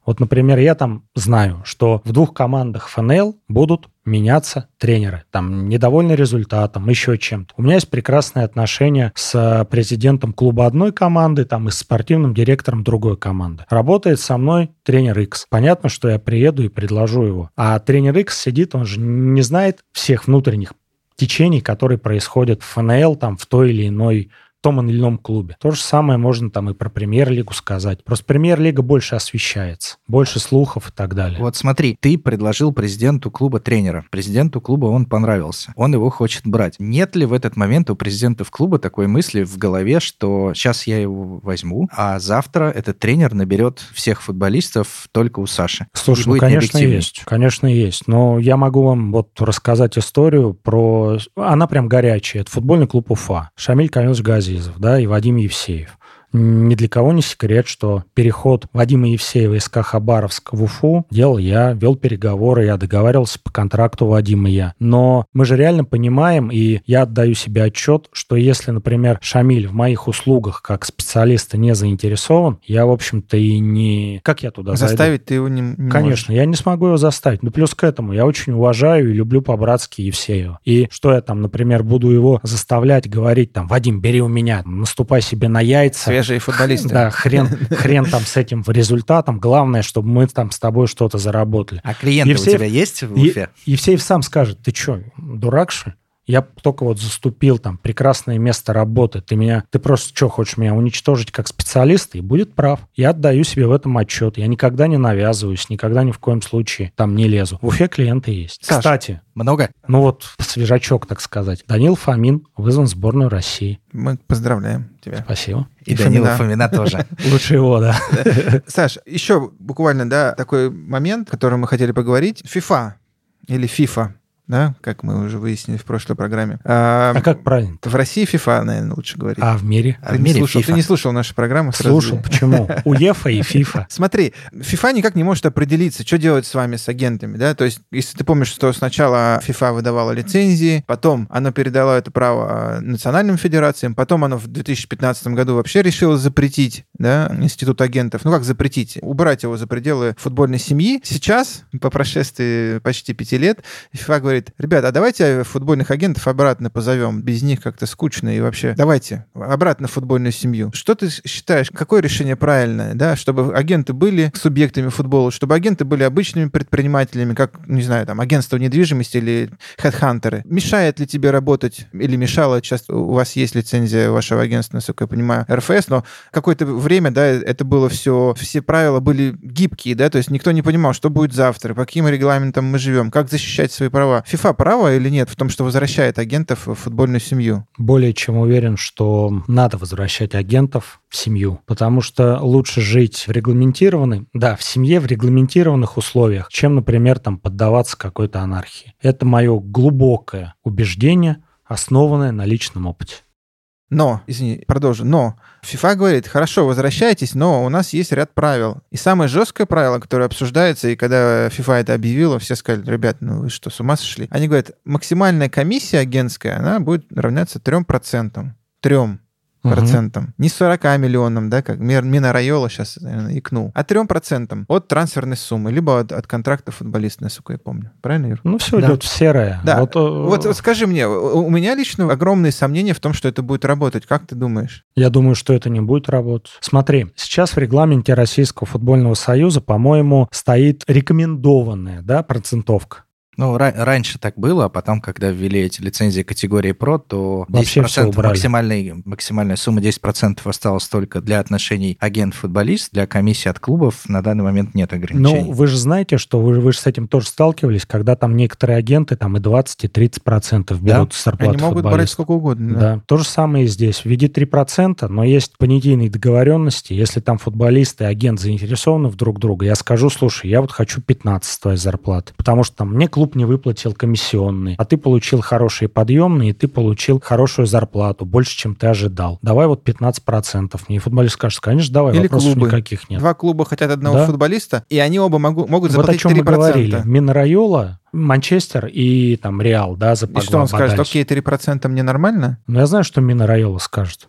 [SPEAKER 3] Вот, например, я там знаю, что в двух командах ФНЛ будут меняться тренеры, там, недовольны результатом, еще чем-то. У меня есть прекрасные отношения с президентом клуба одной команды, там, и с спортивным директором другой команды. Работает со мной тренер X. Понятно, что я приеду и предложу его. А тренер X сидит, он же не знает всех внутренних течений, которые происходят в ФНЛ, там, в той или иной том или ином клубе. То же самое можно там и про премьер-лигу сказать. Просто премьер-лига больше освещается, больше слухов и так далее.
[SPEAKER 2] Вот смотри, ты предложил президенту клуба тренера. Президенту клуба он понравился. Он его хочет брать. Нет ли в этот момент у президентов клуба такой мысли в голове, что сейчас я его возьму, а завтра этот тренер наберет всех футболистов только у Саши?
[SPEAKER 3] Слушай, ну, конечно, есть. Конечно, есть. Но я могу вам вот рассказать историю про... Она прям горячая. Это футбольный клуб Уфа. Шамиль Камилович Гази Азизов, да, и Вадим Евсеев. Ни для кого не секрет, что переход Вадима Евсеева из Хабаровск в Уфу делал я, вел переговоры, я договаривался по контракту Вадима и я. Но мы же реально понимаем, и я отдаю себе отчет, что если, например, Шамиль в моих услугах как специалиста не заинтересован, я, в общем-то, и не... Как я туда
[SPEAKER 1] Заставить зайду? ты его не,
[SPEAKER 3] не Конечно, можешь. я не смогу его заставить. Но плюс к этому, я очень уважаю и люблю по-братски Евсеева. И что я там, например, буду его заставлять говорить там, Вадим, бери у меня, наступай себе на яйца,
[SPEAKER 1] свежие футболисты.
[SPEAKER 3] Да, хрен, хрен там с этим результатом. Главное, чтобы мы там с тобой что-то заработали.
[SPEAKER 2] А клиенты Евсеев, у тебя есть в Уфе?
[SPEAKER 3] Евсеев сам скажет, ты что, дурак, что ли? Я только вот заступил, там, прекрасное место работы. Ты меня, ты просто что, хочешь меня уничтожить как специалиста? И будет прав. Я отдаю себе в этом отчет. Я никогда не навязываюсь, никогда ни в коем случае там не лезу. В Уфе клиенты есть.
[SPEAKER 2] Саша, Кстати. Много?
[SPEAKER 3] Ну вот, свежачок, так сказать. Данил Фомин вызван в сборную России.
[SPEAKER 1] Мы поздравляем тебя.
[SPEAKER 3] Спасибо.
[SPEAKER 2] И, И Данила Фомина тоже.
[SPEAKER 3] Лучше его, да.
[SPEAKER 1] Саш, еще буквально, да, такой момент, о котором мы хотели поговорить. FIFA или FIFA да, как мы уже выяснили в прошлой программе.
[SPEAKER 3] А, а как правильно?
[SPEAKER 1] В России FIFA, наверное, лучше говорить.
[SPEAKER 3] А в мире?
[SPEAKER 1] А ты, в мире не слушал, FIFA. ты не слушал нашу программу?
[SPEAKER 3] Слушал, почему? УЕФА и FIFA.
[SPEAKER 1] Смотри, FIFA никак не может определиться, что делать с вами, с агентами, да, то есть, если ты помнишь, что сначала FIFA выдавала лицензии, потом оно передало это право национальным федерациям, потом оно в 2015 году вообще решило запретить, да, институт агентов, ну как запретить, убрать его за пределы футбольной семьи. Сейчас, по прошествии почти пяти лет, FIFA говорит, говорит, ребят, а давайте футбольных агентов обратно позовем, без них как-то скучно и вообще давайте обратно футбольную семью. Что ты считаешь, какое решение правильное, да, чтобы агенты были субъектами футбола, чтобы агенты были обычными предпринимателями, как, не знаю, там, агентство недвижимости или хедхантеры? Мешает ли тебе работать или мешало? Сейчас у вас есть лицензия вашего агентства, насколько я понимаю, РФС, но какое-то время, да, это было все, все правила были гибкие, да, то есть никто не понимал, что будет завтра, по каким регламентам мы живем, как защищать свои права. ФИФА права или нет в том, что возвращает агентов в футбольную семью?
[SPEAKER 3] Более чем уверен, что надо возвращать агентов в семью, потому что лучше жить в регламентированной, да, в семье в регламентированных условиях, чем, например, там поддаваться какой-то анархии. Это мое глубокое убеждение, основанное на личном опыте.
[SPEAKER 1] Но, извини, продолжу, но FIFA говорит, хорошо, возвращайтесь, но у нас есть ряд правил. И самое жесткое правило, которое обсуждается, и когда FIFA это объявила, все сказали, ребят, ну вы что, с ума сошли? Они говорят, максимальная комиссия агентская, она будет равняться 3%. Трем процентам. Угу. Не 40 миллионам, да, как Мина Райола сейчас, наверное, икнул, а 3 процентам от трансферной суммы, либо от, от контракта футболиста, насколько я помню. Правильно, Юр?
[SPEAKER 3] Ну, все да. идет в серое.
[SPEAKER 1] Да. Вот, вот, вот скажи мне, у меня лично огромные сомнения в том, что это будет работать. Как ты думаешь?
[SPEAKER 3] Я думаю, что это не будет работать. Смотри, сейчас в регламенте Российского футбольного союза, по-моему, стоит рекомендованная да, процентовка.
[SPEAKER 2] Ну, ра- раньше так было, а потом, когда ввели эти лицензии категории PRO, то 10% максимальной, максимальная сумма 10% осталась только для отношений агент-футболист, для комиссии от клубов на данный момент нет ограничений.
[SPEAKER 3] Ну, вы же знаете, что вы, вы же с этим тоже сталкивались, когда там некоторые агенты там и 20, и 30% берут да? с зарплаты
[SPEAKER 1] Они могут брать сколько угодно.
[SPEAKER 3] Да. да. То же самое и здесь. Введи 3%, но есть понятийные договоренности. Если там футболист и агент заинтересованы в друг друга, я скажу, слушай, я вот хочу 15 с твоей зарплаты, потому что там мне клуб клуб не выплатил комиссионный, а ты получил хорошие подъемные, и ты получил хорошую зарплату, больше, чем ты ожидал. Давай вот 15%. Мне футболист скажет, конечно, давай,
[SPEAKER 1] Или вопросов клубы. никаких нет. Два клуба хотят одного да? футболиста, и они оба могу, могут заплатить вот о чем 3%. мы говорили.
[SPEAKER 3] Минрайола Манчестер и там Реал, да, за
[SPEAKER 1] И что он скажет, окей, 3% мне нормально?
[SPEAKER 3] Ну, я знаю, что Мина Райола скажет.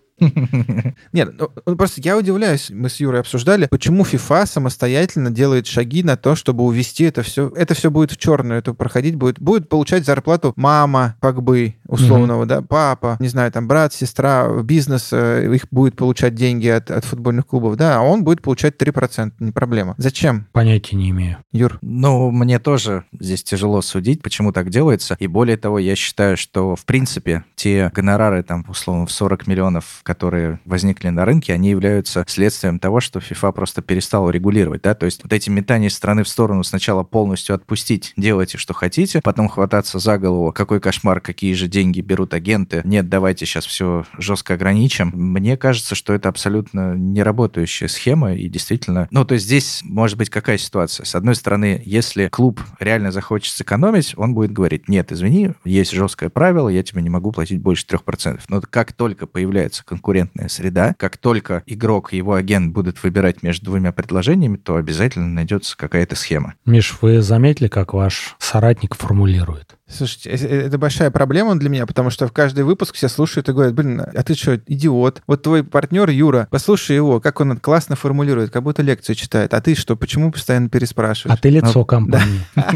[SPEAKER 1] Нет, ну, ну, просто я удивляюсь, мы с Юрой обсуждали, почему FIFA самостоятельно делает шаги на то, чтобы увести это все. Это все будет в черную, это проходить будет. Будет получать зарплату мама, Пакбы, условного, да, папа, не знаю, там брат, сестра, бизнес, э, их будет получать деньги от, от футбольных клубов, да, а он будет получать 3%, не проблема. Зачем?
[SPEAKER 3] Понятия не имею.
[SPEAKER 1] Юр?
[SPEAKER 2] Ну, мне тоже здесь тяжело судить, почему так делается. И более того, я считаю, что, в принципе, те гонорары, там, условно, в 40 миллионов, которые возникли на рынке, они являются следствием того, что FIFA просто перестала регулировать, да, то есть вот эти метания страны в сторону сначала полностью отпустить, делайте, что хотите, потом хвататься за голову, какой кошмар, какие же деньги берут агенты, нет, давайте сейчас все жестко ограничим. Мне кажется, что это абсолютно неработающая схема, и действительно, ну, то есть здесь может быть какая ситуация? С одной стороны, если клуб реально захочет сэкономить, он будет говорить, нет, извини, есть жесткое правило, я тебе не могу платить больше 3%. Но как только появляется конкурентная среда, как только игрок и его агент будут выбирать между двумя предложениями, то обязательно найдется какая-то схема.
[SPEAKER 3] Миш, вы заметили, как ваш соратник формулирует?
[SPEAKER 1] Слушайте, это большая проблема для меня, потому что в каждый выпуск все слушают и говорят, блин, а ты что, идиот? Вот твой партнер Юра, послушай его, как он классно формулирует, как будто лекцию читает. А ты что, почему постоянно переспрашиваешь?
[SPEAKER 3] А ты лицо компании.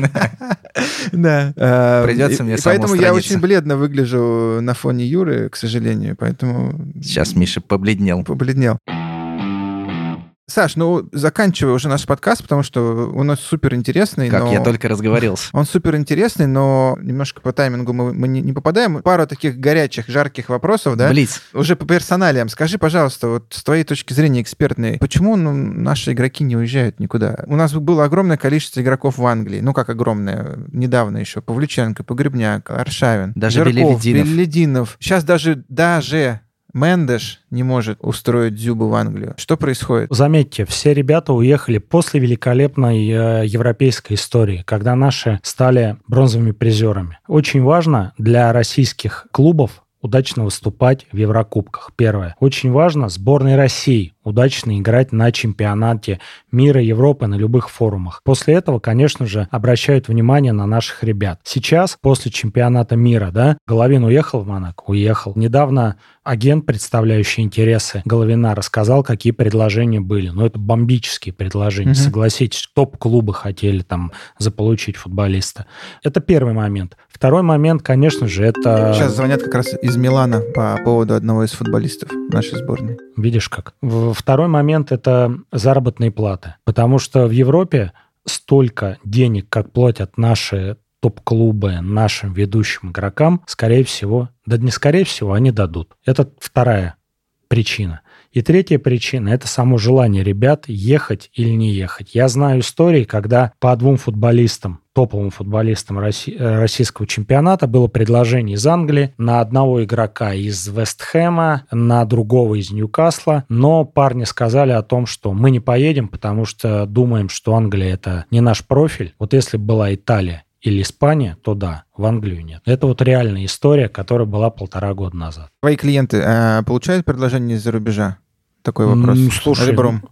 [SPEAKER 1] Да.
[SPEAKER 2] Придется мне
[SPEAKER 1] Поэтому я очень бледно выгляжу на фоне Юры, к сожалению, поэтому...
[SPEAKER 2] Сейчас Миша побледнел.
[SPEAKER 1] Побледнел. Саш, ну заканчивай уже наш подкаст, потому что у нас супер интересный.
[SPEAKER 2] Как
[SPEAKER 1] но...
[SPEAKER 2] я только разговорился.
[SPEAKER 1] Он супер интересный, но немножко по таймингу мы, мы не, не попадаем. Пару таких горячих, жарких вопросов, да?
[SPEAKER 2] Блиц.
[SPEAKER 1] Уже по персоналиям. Скажи, пожалуйста, вот с твоей точки зрения экспертной, почему ну, наши игроки не уезжают никуда? У нас было огромное количество игроков в Англии. Ну, как огромное? Недавно еще. Павлюченко, Погребняк, Аршавин.
[SPEAKER 2] Даже Жирков, Белевидинов.
[SPEAKER 1] Белединов. Сейчас даже, даже Мендеш не может устроить Дзюбу в Англию. Что происходит?
[SPEAKER 3] Заметьте, все ребята уехали после великолепной э, европейской истории, когда наши стали бронзовыми призерами. Очень важно для российских клубов удачно выступать в Еврокубках. Первое. Очень важно сборной России удачно играть на чемпионате мира, Европы, на любых форумах. После этого, конечно же, обращают внимание на наших ребят. Сейчас, после чемпионата мира, да, Головин уехал в Монако? Уехал. Недавно агент, представляющий интересы Головина, рассказал, какие предложения были. Но ну, это бомбические предложения, угу. согласитесь. Топ-клубы хотели там заполучить футболиста. Это первый момент. Второй момент, конечно же, это...
[SPEAKER 1] Сейчас звонят как раз из Милана по поводу одного из футболистов нашей сборной.
[SPEAKER 3] Видишь как. Второй момент – это заработные платы. Потому что в Европе столько денег, как платят наши топ-клубы нашим ведущим игрокам, скорее всего, да не скорее всего, они дадут. Это вторая причина. И третья причина – это само желание ребят ехать или не ехать. Я знаю истории, когда по двум футболистам, топовым футболистам э, российского чемпионата было предложение из Англии на одного игрока из Вестхэма, на другого из Ньюкасла, но парни сказали о том, что мы не поедем, потому что думаем, что Англия – это не наш профиль. Вот если бы была Италия или Испания, то да, в Англию нет. Это вот реальная история, которая была полтора года назад.
[SPEAKER 1] Твои клиенты э, получают предложения из-за рубежа? Такой вопрос.
[SPEAKER 3] Слушай, Ребром.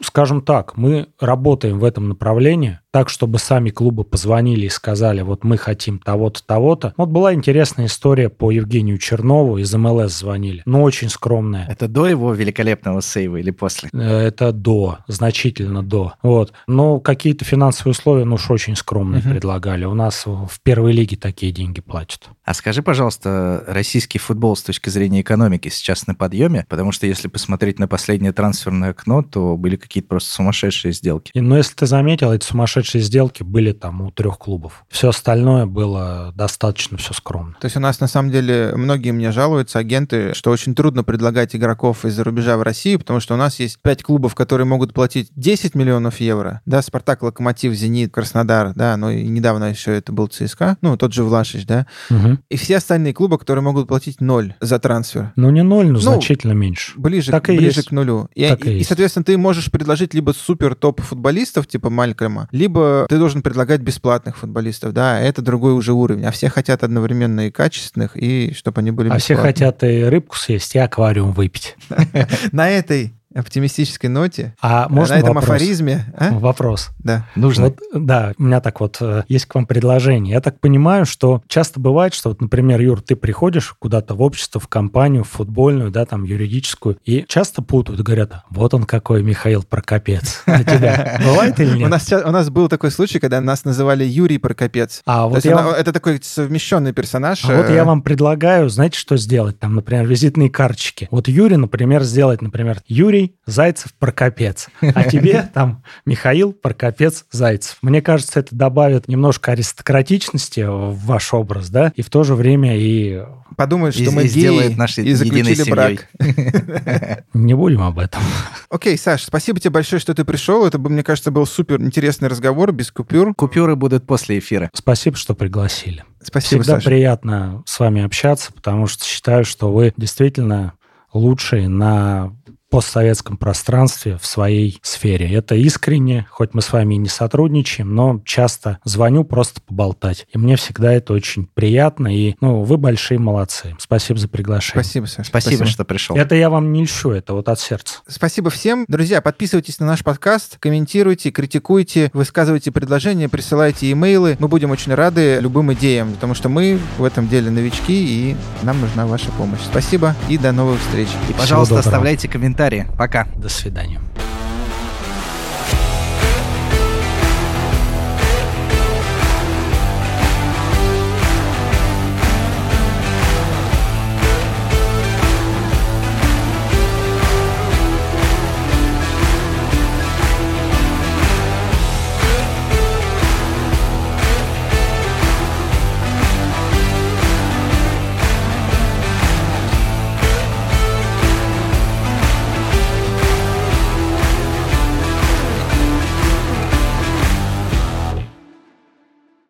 [SPEAKER 3] Скажем так, мы работаем в этом направлении, так, чтобы сами клубы позвонили и сказали, вот мы хотим того-то, того-то. Вот была интересная история по Евгению Чернову, из МЛС звонили, но очень скромная.
[SPEAKER 2] Это до его великолепного сейва или после? Э,
[SPEAKER 3] это до, значительно до. Вот. Но какие-то финансовые условия, ну уж очень скромные угу. предлагали. У нас в первой лиге такие деньги платят.
[SPEAKER 2] А скажи, пожалуйста, российский футбол с точки зрения экономики сейчас на подъеме? Потому что если посмотреть на последнее трансферное окно, то были какие-то просто сумасшедшие сделки.
[SPEAKER 3] И, но если ты заметил, эти сумасшедшие сделки были там у трех клубов. Все остальное было достаточно все скромно.
[SPEAKER 1] То есть у нас на самом деле многие мне жалуются, агенты, что очень трудно предлагать игроков из-за рубежа в Россию, потому что у нас есть пять клубов, которые могут платить 10 миллионов евро. Да, Спартак, Локомотив, Зенит, Краснодар, да, ну и недавно еще это был ЦСКА, ну тот же Влашич, да.
[SPEAKER 3] Угу.
[SPEAKER 1] И все остальные клубы, которые могут платить ноль за трансфер.
[SPEAKER 3] Ну не ноль, но ну, значительно меньше.
[SPEAKER 1] Ближе, так ближе есть. к нулю. И, так и, и, и, соответственно, ты можешь предложить либо супер топ футболистов, типа Малькома, либо ты должен предлагать бесплатных футболистов, да, это другой уже уровень. А все хотят одновременно и качественных, и чтобы они были
[SPEAKER 3] А все хотят и рыбку съесть, и аквариум выпить.
[SPEAKER 1] На этой оптимистической ноте,
[SPEAKER 3] А можно
[SPEAKER 1] на этом
[SPEAKER 3] вопрос?
[SPEAKER 1] афоризме, а?
[SPEAKER 3] Вопрос.
[SPEAKER 1] Да.
[SPEAKER 2] Нужно.
[SPEAKER 3] Вот, да, у меня так вот э, есть к вам предложение. Я так понимаю, что часто бывает, что, вот, например, Юр, ты приходишь куда-то в общество, в компанию, в футбольную, да, там, юридическую, и часто путают, говорят, вот он какой Михаил Прокопец. А тебя бывает или
[SPEAKER 1] У
[SPEAKER 3] нет?
[SPEAKER 1] нас, ща- у нас был такой случай, когда нас называли Юрий Прокопец.
[SPEAKER 3] А вот я вам-
[SPEAKER 1] это такой совмещенный персонаж.
[SPEAKER 3] А вот
[SPEAKER 1] э,
[SPEAKER 3] я вам предлагаю, знаете, что сделать? Там, например, визитные карточки. Вот Юрий, например, сделать, например, Юрий Зайцев Прокопец. А тебе там Михаил Прокопец Зайцев. Мне кажется, это добавит немножко аристократичности в ваш образ, да, и в то же время и
[SPEAKER 1] подумают, что
[SPEAKER 2] И-
[SPEAKER 1] мы
[SPEAKER 2] и сделает
[SPEAKER 1] геи
[SPEAKER 2] нашей
[SPEAKER 1] и заключили брак.
[SPEAKER 3] не будем об этом.
[SPEAKER 1] Окей, Саш, спасибо тебе большое, что ты пришел. Это, мне кажется, был супер интересный разговор, без купюр.
[SPEAKER 2] Купюры будут после эфира.
[SPEAKER 3] Спасибо, что пригласили.
[SPEAKER 1] Спасибо,
[SPEAKER 3] Всегда
[SPEAKER 1] Саша.
[SPEAKER 3] приятно с вами общаться, потому что считаю, что вы действительно лучшие на постсоветском пространстве в своей сфере. Это искренне, хоть мы с вами и не сотрудничаем, но часто звоню просто поболтать. И мне всегда это очень приятно, и ну, вы большие молодцы. Спасибо за приглашение.
[SPEAKER 1] Спасибо, Саша.
[SPEAKER 2] Спасибо, что пришел.
[SPEAKER 3] Это я вам не льщу, это вот от сердца.
[SPEAKER 1] Спасибо всем. Друзья, подписывайтесь на наш подкаст, комментируйте, критикуйте, высказывайте предложения, присылайте имейлы. Мы будем очень рады любым идеям, потому что мы в этом деле новички, и нам нужна ваша помощь. Спасибо и до новых встреч.
[SPEAKER 2] И, пожалуйста, оставляйте комментарии. Пока.
[SPEAKER 3] До свидания.